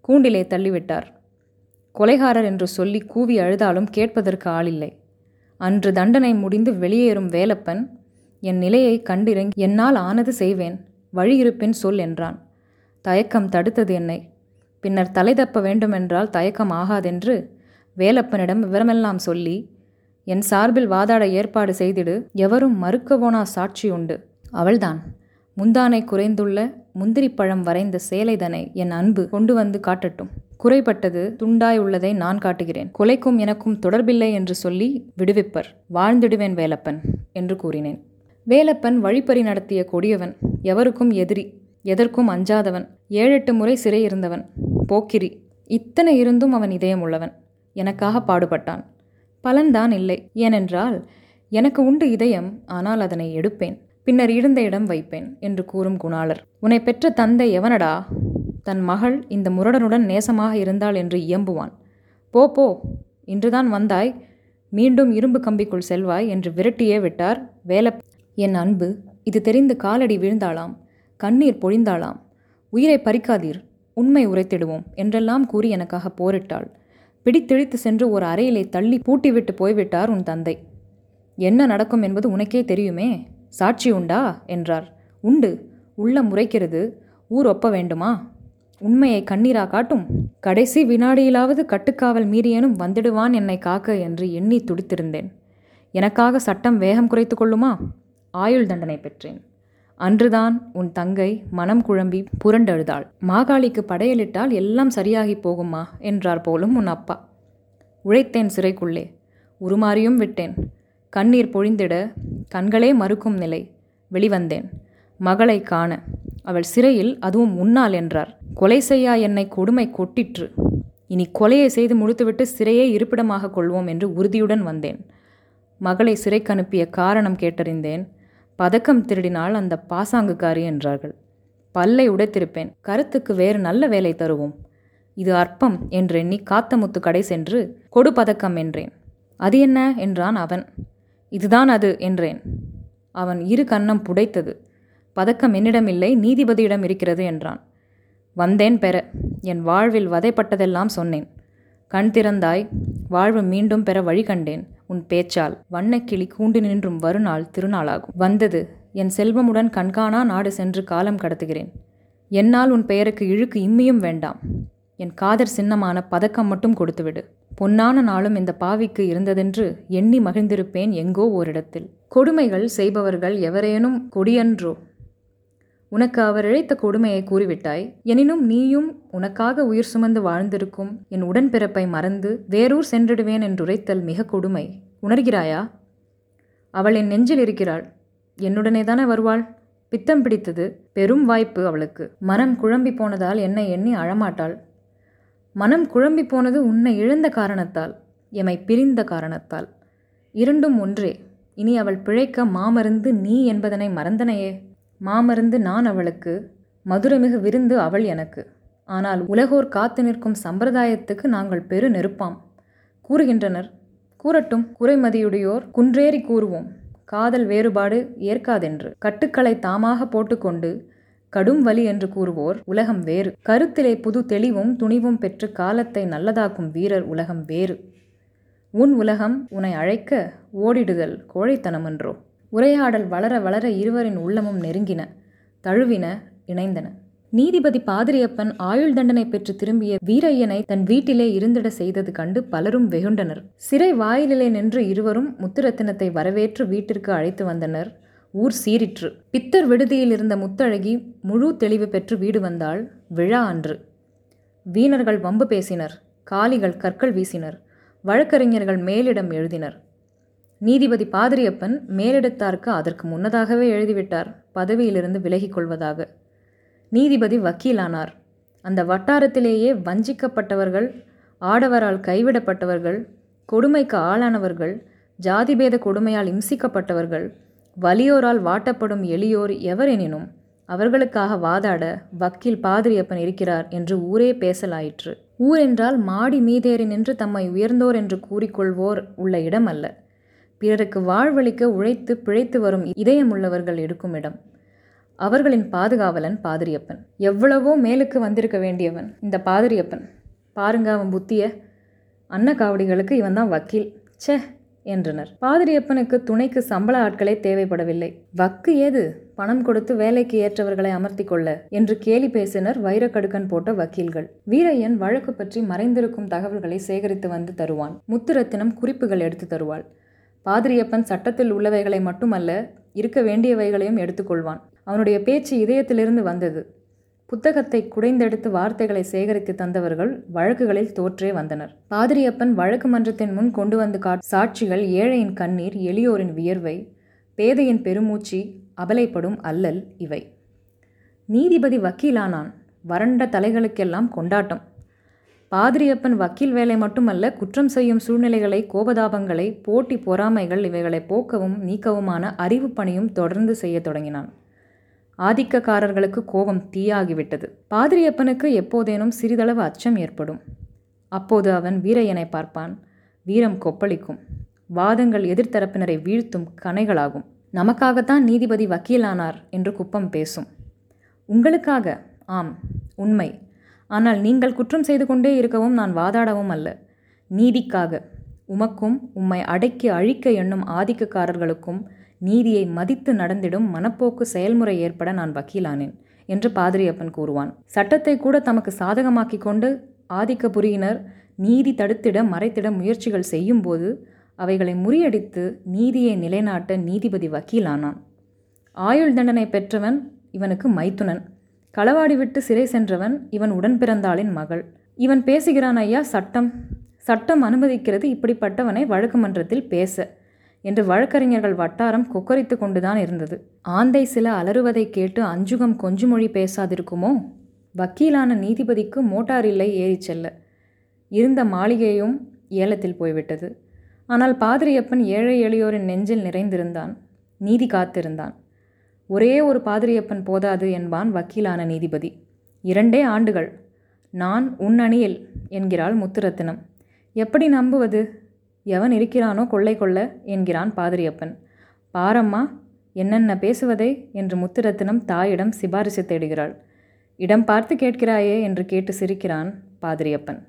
கூண்டிலே தள்ளிவிட்டார். கொலைகாரர் என்று சொல்லி கூவி அழுதாலும் கேட்பதற்கு ஆளில்லை. அன்று தண்டனை முடிந்து வெளியேறும் வேலப்பன் என் நிலையை கண்டிறங்கி என்னால் ஆனது செய்வேன். வழியிருப்பின் சொல் என்றான். தயக்கம் தடுத்தது என்னை. பின்னர் தலை தப்ப வேண்டுமென்றால் தயக்கம் ஆகாதென்று வேலப்பனிடம் விவரமெல்லாம் சொல்லி என் சார்பில் வாதாட ஏற்பாடு செய்திடு எவரும் மறுக்கவோனா சாட்சி உண்டு. அவள்தான். முந்தானை குறைந்துள்ள முந்திரிப்பழம் வரைந்த சேலைதனை என் அன்பு கொண்டு வந்து காட்டட்டும். குறைபட்டது துண்டாய் உள்ளதை நான் காட்டுகிறேன். கொலைக்கும் எனக்கும் தொடர்பில்லை என்று சொல்லி விடுவிப்பர். வாழ்ந்திடுவேன் வேலப்பன் என்று கூறினேன். வேலப்பன் வழிப்பறி நடத்திய கொடியவன் எவருக்கும் எதிரி எதற்கும் அஞ்சாதவன் ஏழெட்டு முறை சிறை இருந்தவன் போக்கிரி இத்தனை இருந்தும் அவன் இதயம் உள்ளவன் எனக்காக பாடுபட்டான். பலன்தான் இல்லை. ஏனென்றால் எனக்கு உண்டு இதயம் ஆனால் அதனை எடுப்பேன். பின்னர் இருந்த இடம் வைப்பேன் என்று கூறும் குணாளர். உன்னை பெற்ற தந்தை எவனடா? தன் மகள் இந்த முரடனுடன் நேசமாக இருந்தாள் என்று இயம்புவான். போ போ. இன்றுதான் வந்தாய். மீண்டும் இரும்பு கம்பிக்குள் செல்வாய் என்று விரட்டியே விட்டார் வேல. என் அன்பு இது தெரிந்து காலடி விழுந்தாளாம். கண்ணீர் பொழிந்தாளாம். உயிரை பறிக்காதீர். உண்மை உரைத்திடுவோம் என்றெல்லாம் கூறி எனக்காக போரிட்டாள். பிடித்திழித்து சென்று ஒரு அறையிலே தள்ளி பூட்டிவிட்டு போய்விட்டார் உன் தந்தை. என்ன நடக்கும் என்பது உனக்கே தெரியுமே? சாட்சி உண்டா? என்றார். உண்டு. உள்ள முறைக்கிறது ஊர் ஒப்ப வேண்டுமா? உண்மையை கண்ணீரா காட்டும்? கடைசி வினாடியிலாவது கட்டுக்காவல் மீறியனும் வந்துடுவான் என்னை காக்க என்று எண்ணி துடித்திருந்தேன். எனக்காக சட்டம் வேகம் குறைத்து கொள்ளுமா? ஆயுள் தண்டனை பெற்றேன். அன்றுதான் உன் தங்கை மனம் குழம்பி புரண்டழுதாள். மாகாளிக்கு படையலிட்டால் எல்லாம் சரியாகி போகுமா? என்றார் போலும் உன் அப்பா. உழைத்தேன் சிறைக்குள்ளே உருமாறியும் விட்டேன். கண்ணீர் பொழிந்திட கண்களே மறுக்கும் நிலை. வெளிவந்தேன். மகளை காண. அவள் சிறையில் அதுவும் உன்னால் என்றார். கொலை செய்யா என்னை கொடுமை கொட்டிற்று. இனி கொலையை செய்து முடித்துவிட்டு சிறையே இருப்பிடமாக கொள்வோம் என்று உறுதியுடன் வந்தேன். மகளை சிறைக்கு அனுப்பிய காரணம் கேட்டறிந்தேன். பதக்கம் திருடினால் அந்த பாசாங்குக்காரி என்றார்கள். பல்லை உடைத்திருப்பேன். கருத்துக்கு வேறு நல்ல வேலை தருவோம். இது அற்பம் என்றெண்ணி காத்தமுத்து கடை சென்று கொடு பதக்கம் என்றேன். அது என்ன? என்றான் அவன். இதுதான் அது என்றேன். அவன் இரு கன்னம் புடைத்தது. பதக்கம் என்னிடமில்லை நீதிபதியிடம் இருக்கிறது என்றான். வந்தேன் பெற. என் வாழ்வில் வதைப்பட்டதெல்லாம் சொன்னேன். கண் திறந்தாய் வாழ்வு மீண்டும் பெற வழி கண்டேன். உன் பேச்சால் வண்ணக்கிளி கூண்டு நின்றும் வருநாள் திருநாளாகும். வந்தது என் செல்வமுடன் கண்காணா நாடு சென்று காலம் கடத்துகிறேன். என்னால் உன் பெயருக்கு இழுக்கு இம்மியும் வேண்டாம். என் காதர் சின்னமான பதக்கம் மட்டும் கொடுத்துவிடு. பொன்னான நாளும் இந்த பாவிக்கு இருந்ததென்று எண்ணி மகிழ்ந்திருப்பேன் எங்கோ ஓரிடத்தில். கொடுமைகள் செய்பவர்கள் எவரேனும் கொடியன்றோ உனக்கு அவர் இழைத்த கொடுமையை கூறிவிட்டாய். எனினும் நீயும் உனக்காக உயிர் சுமந்து வாழ்ந்திருக்கும் என் உடன்பிறப்பை மறந்து வேறூர் சென்றிடுவேன் என்றுரைத்தல் மிக கொடுமை. உணர்கிறாயா? அவள் என் நெஞ்சில் இருக்கிறாள். என்னுடனே தானே வருவாள்? பித்தம் பிடித்தது பெரும் வாய்ப்பு அவளுக்கு. மனம் குழம்பி போனதால் என்னை எண்ணி அழமாட்டாள். மனம் குழம்பி போனது உன்னை இழந்த காரணத்தால் எமை பிரிந்த காரணத்தால். இரண்டும் ஒன்றே. இனி அவள் பிழைக்க மாமருந்து நீ என்பதனை மறந்தனையே. மாமருந்து நான் அவளுக்கு மதுரமிகு விருந்து அவள் எனக்கு. ஆனால் உலகோர் காத்து நிற்கும் சம்பிரதாயத்துக்கு நாங்கள் பெரு நெருப்பாம். கூறுகின்றனர் கூறட்டும் குறைமதியுடையோர் குன்றேறி கூறுவோம். காதல் வேறுபாடு ஏற்காதென்று. கட்டுக்களை தாமாக போட்டுக்கொண்டு கடும் வலி என்று கூறுவோர் உலகம் வேறு. கருத்திலே புது தெளிவும் துணிவும் பெற்று காலத்தை நல்லதாக்கும் வீரர் உலகம் வேறு. உன் உலகம் உன்னை அழைக்க ஓடிடுதல் கோழைத்தனமென்றோ. உரையாடல் வளர வளர இருவரின் உள்ளமும் நெருங்கின தழுவின இணைந்தன. நீதிபதி பாதிரியப்பன் ஆயுள் தண்டனை பெற்று திரும்பிய வீரையனை தன் வீட்டிலே இருந்திட செய்தது கண்டு பலரும் வெகுண்டனர். சிறை வாயிலிலே நின்று இருவரும் முத்துரத்தினத்தை வரவேற்று வீட்டிற்கு அழைத்து வந்தனர். ஊர் சீரிற்று பித்தர் விடுதியில் இருந்த முத்தழகி முழு தெளிவு பெற்று வீடு வந்தாள். விழா அன்று. வீணர்கள் வம்பு பேசினர். காலிகள் கற்கள் வீசினர். வழக்கறிஞர்கள் மேலிடம் எழுதினர். நீதிபதி பாதிரியப்பன் மேலிடத்தாருக்கு அதற்கு முன்னதாகவே எழுதிவிட்டார். பதவியிலிருந்து விலகிக் கொள்வதாக. நீதிபதி வக்கீலானார். அந்த வட்டாரத்திலேயே வஞ்சிக்கப்பட்டவர்கள் ஆடவரால் கைவிடப்பட்டவர்கள் கொடுமைக்கு ஆளானவர்கள் ஜாதிபேத கொடுமையால் இம்சிக்கப்பட்டவர்கள் வலியோரால் வாட்டப்படும் எளியோர் எவரெனினும் அவர்களுக்காக வாதாட வக்கீல் பாதிரியப்பன் இருக்கிறார் என்று ஊரே பேசலாயிற்று. ஊரென்றால் மாடி மீதேறி நின்று தம்மை உயர்ந்தோர் என்று கூறிக்கொள்வோர் உள்ள இடம் அல்ல பிறருக்கு வாழ்வழிக்க உழைத்து பிழைத்து வரும் இதயமுள்ளவர்கள் எடுக்கும் இடம். அவர்களின் பாதுகாவலன் பாதிரியப்பன். எவ்வளவோ மேலுக்கு வந்திருக்க வேண்டியவன் இந்த பாதிரியப்பன். பாருங்க அவன் புத்திய. அன்ன காவடிகளுக்கு இவன் தான் வக்கீல். ச்சே! என்றனர். பாதிரியப்பனுக்கு துணைக்கு சம்பள ஆட்களே தேவைப்படவில்லை. வக்கு ஏது? பணம் கொடுத்து வேலைக்கு ஏற்றவர்களை அமர்த்தி கொள்ள என்று கேலி பேசினர் வைரக்கடுக்கன் போட்ட வக்கீல்கள். வீரையன் வழக்கு பற்றி மறைந்திருக்கும் தகவல்களை சேகரித்து வந்து தருவான். முத்துரத்தினம் குறிப்புகள் எடுத்து தருவாள். பாதிரியப்பன் சட்டத்தில் உள்ளவைகளை மட்டுமல்ல இருக்க வேண்டியவைகளையும் எடுத்துக்கொள்வான். அவனுடைய பேச்சு இதயத்திலிருந்து வந்தது. புத்தகத்தை குடைந்தெடுத்து வார்த்தைகளை சேகரித்து தந்தவர்கள் வழக்குகளில் தோற்றே வந்தனர். பாதிரியப்பன் வழக்கு மன்றத்தின் முன் கொண்டு வந்து கா சாட்சிகள் ஏழையின் கண்ணீர் எளியோரின் வியர்வை பேதையின் பெருமூச்சி அபலைப்படும் அல்லல் இவை. நீதிபதி வக்கீலானான். வறண்ட தலைகளுக்கெல்லாம் கொண்டாட்டம். பாதிரியப்பன் வக்கீல் வேலை மட்டுமல்ல குற்றம் செய்யும் சூழ்நிலைகளை கோபதாபங்களை போட்டி பொறாமைகள் இவைகளை போக்கவும் நீக்கவுமான அறிவு பணியும் தொடர்ந்து செய்யத் தொடங்கினான். ஆதிக்கக்காரர்களுக்கு கோபம் தீயாகிவிட்டது. பாதிரியப்பனுக்கு எப்போதேனும் சிறிதளவு அச்சம் ஏற்படும். அப்போது அவன் வீரையனை பார்ப்பான். வீரம் கொப்பளிக்கும். வாதங்கள் எதிர்த்தரப்பினரை வீழ்த்தும் கணைகளாகும். நமக்காகத்தான் நீதிபதி வக்கீலானார் என்று குப்பம் பேசும். உங்களுக்காக ஆம் உண்மை. ஆனால் நீங்கள் குற்றம் செய்து கொண்டே இருக்கவும் நான் வாதாடவும் அல்ல. நீதிக்காக. உமக்கும் உம்மை அடக்கி அழிக்க எண்ணும் ஆதிக்கக்காரர்களுக்கும் நீதியை மதித்து நடந்திடும் மனப்போக்கு செயல்முறை ஏற்பட நான் வக்கீலானேன் என்று பாதிரியப்பன் கூறுவான். சட்டத்தை கூட தமக்கு சாதகமாக்கி கொண்டு ஆதிக்கபுரியினர் நீதி தடுத்திட மறைத்திட முயற்சிகள் செய்யும்போது அவைகளை முறியடித்து நீதியை நிலைநாட்ட நீதிபதி வக்கீலானான். ஆயுள் தண்டனை பெற்றவன் இவனுக்கு மைத்துனன். களவாடி விட்டு சிறை சென்றவன் இவன் உடன் பிறந்தாளின் மகள். இவன் பேசுகிறான் ஐயா சட்டம். சட்டம் அனுமதிக்கிறது இப்படிப்பட்டவனை வழக்கு மன்றத்தில் பேச என்று வழக்கறிஞர்கள் வட்டாரம் கொக்கரித்து கொண்டுதான் இருந்தது. ஆந்தை சில அலறுவதை கேட்டு அஞ்சுகம் கொஞ்சு மொழி பேசாதிருக்குமோ? வக்கீலான நீதிபதிக்கு மோட்டார் இல்லை ஏறிச் செல்ல. இருந்த மாளிகையும் ஏலத்தில் போய்விட்டது. ஆனால் பாதிரியப்பன் ஏழை எளியோரின் நெஞ்சில் நிறைந்திருந்தான். நீதி காத்திருந்தான். ஒரே ஒரு பாதிரியப்பன் போதாது என்பான் வக்கீலான நீதிபதி. இரண்டே ஆண்டுகள். நான் உன் அணியில் என்கிறாள் முத்துரத்தினம். எப்படி நம்புவது? எவன் இருக்கிறானோ கொள்ளை கொள்ள என்கிறான் பாதிரியப்பன். பாரம்மா என்னென்ன பேசுவதே? என்று முத்துரத்தினம் தாயிடம் சிபாரிசு தேடுகிறாள். இடம் பார்த்து கேட்கிறாயே என்று கேட்டு சிரிக்கிறான் பாதிரியப்பன்.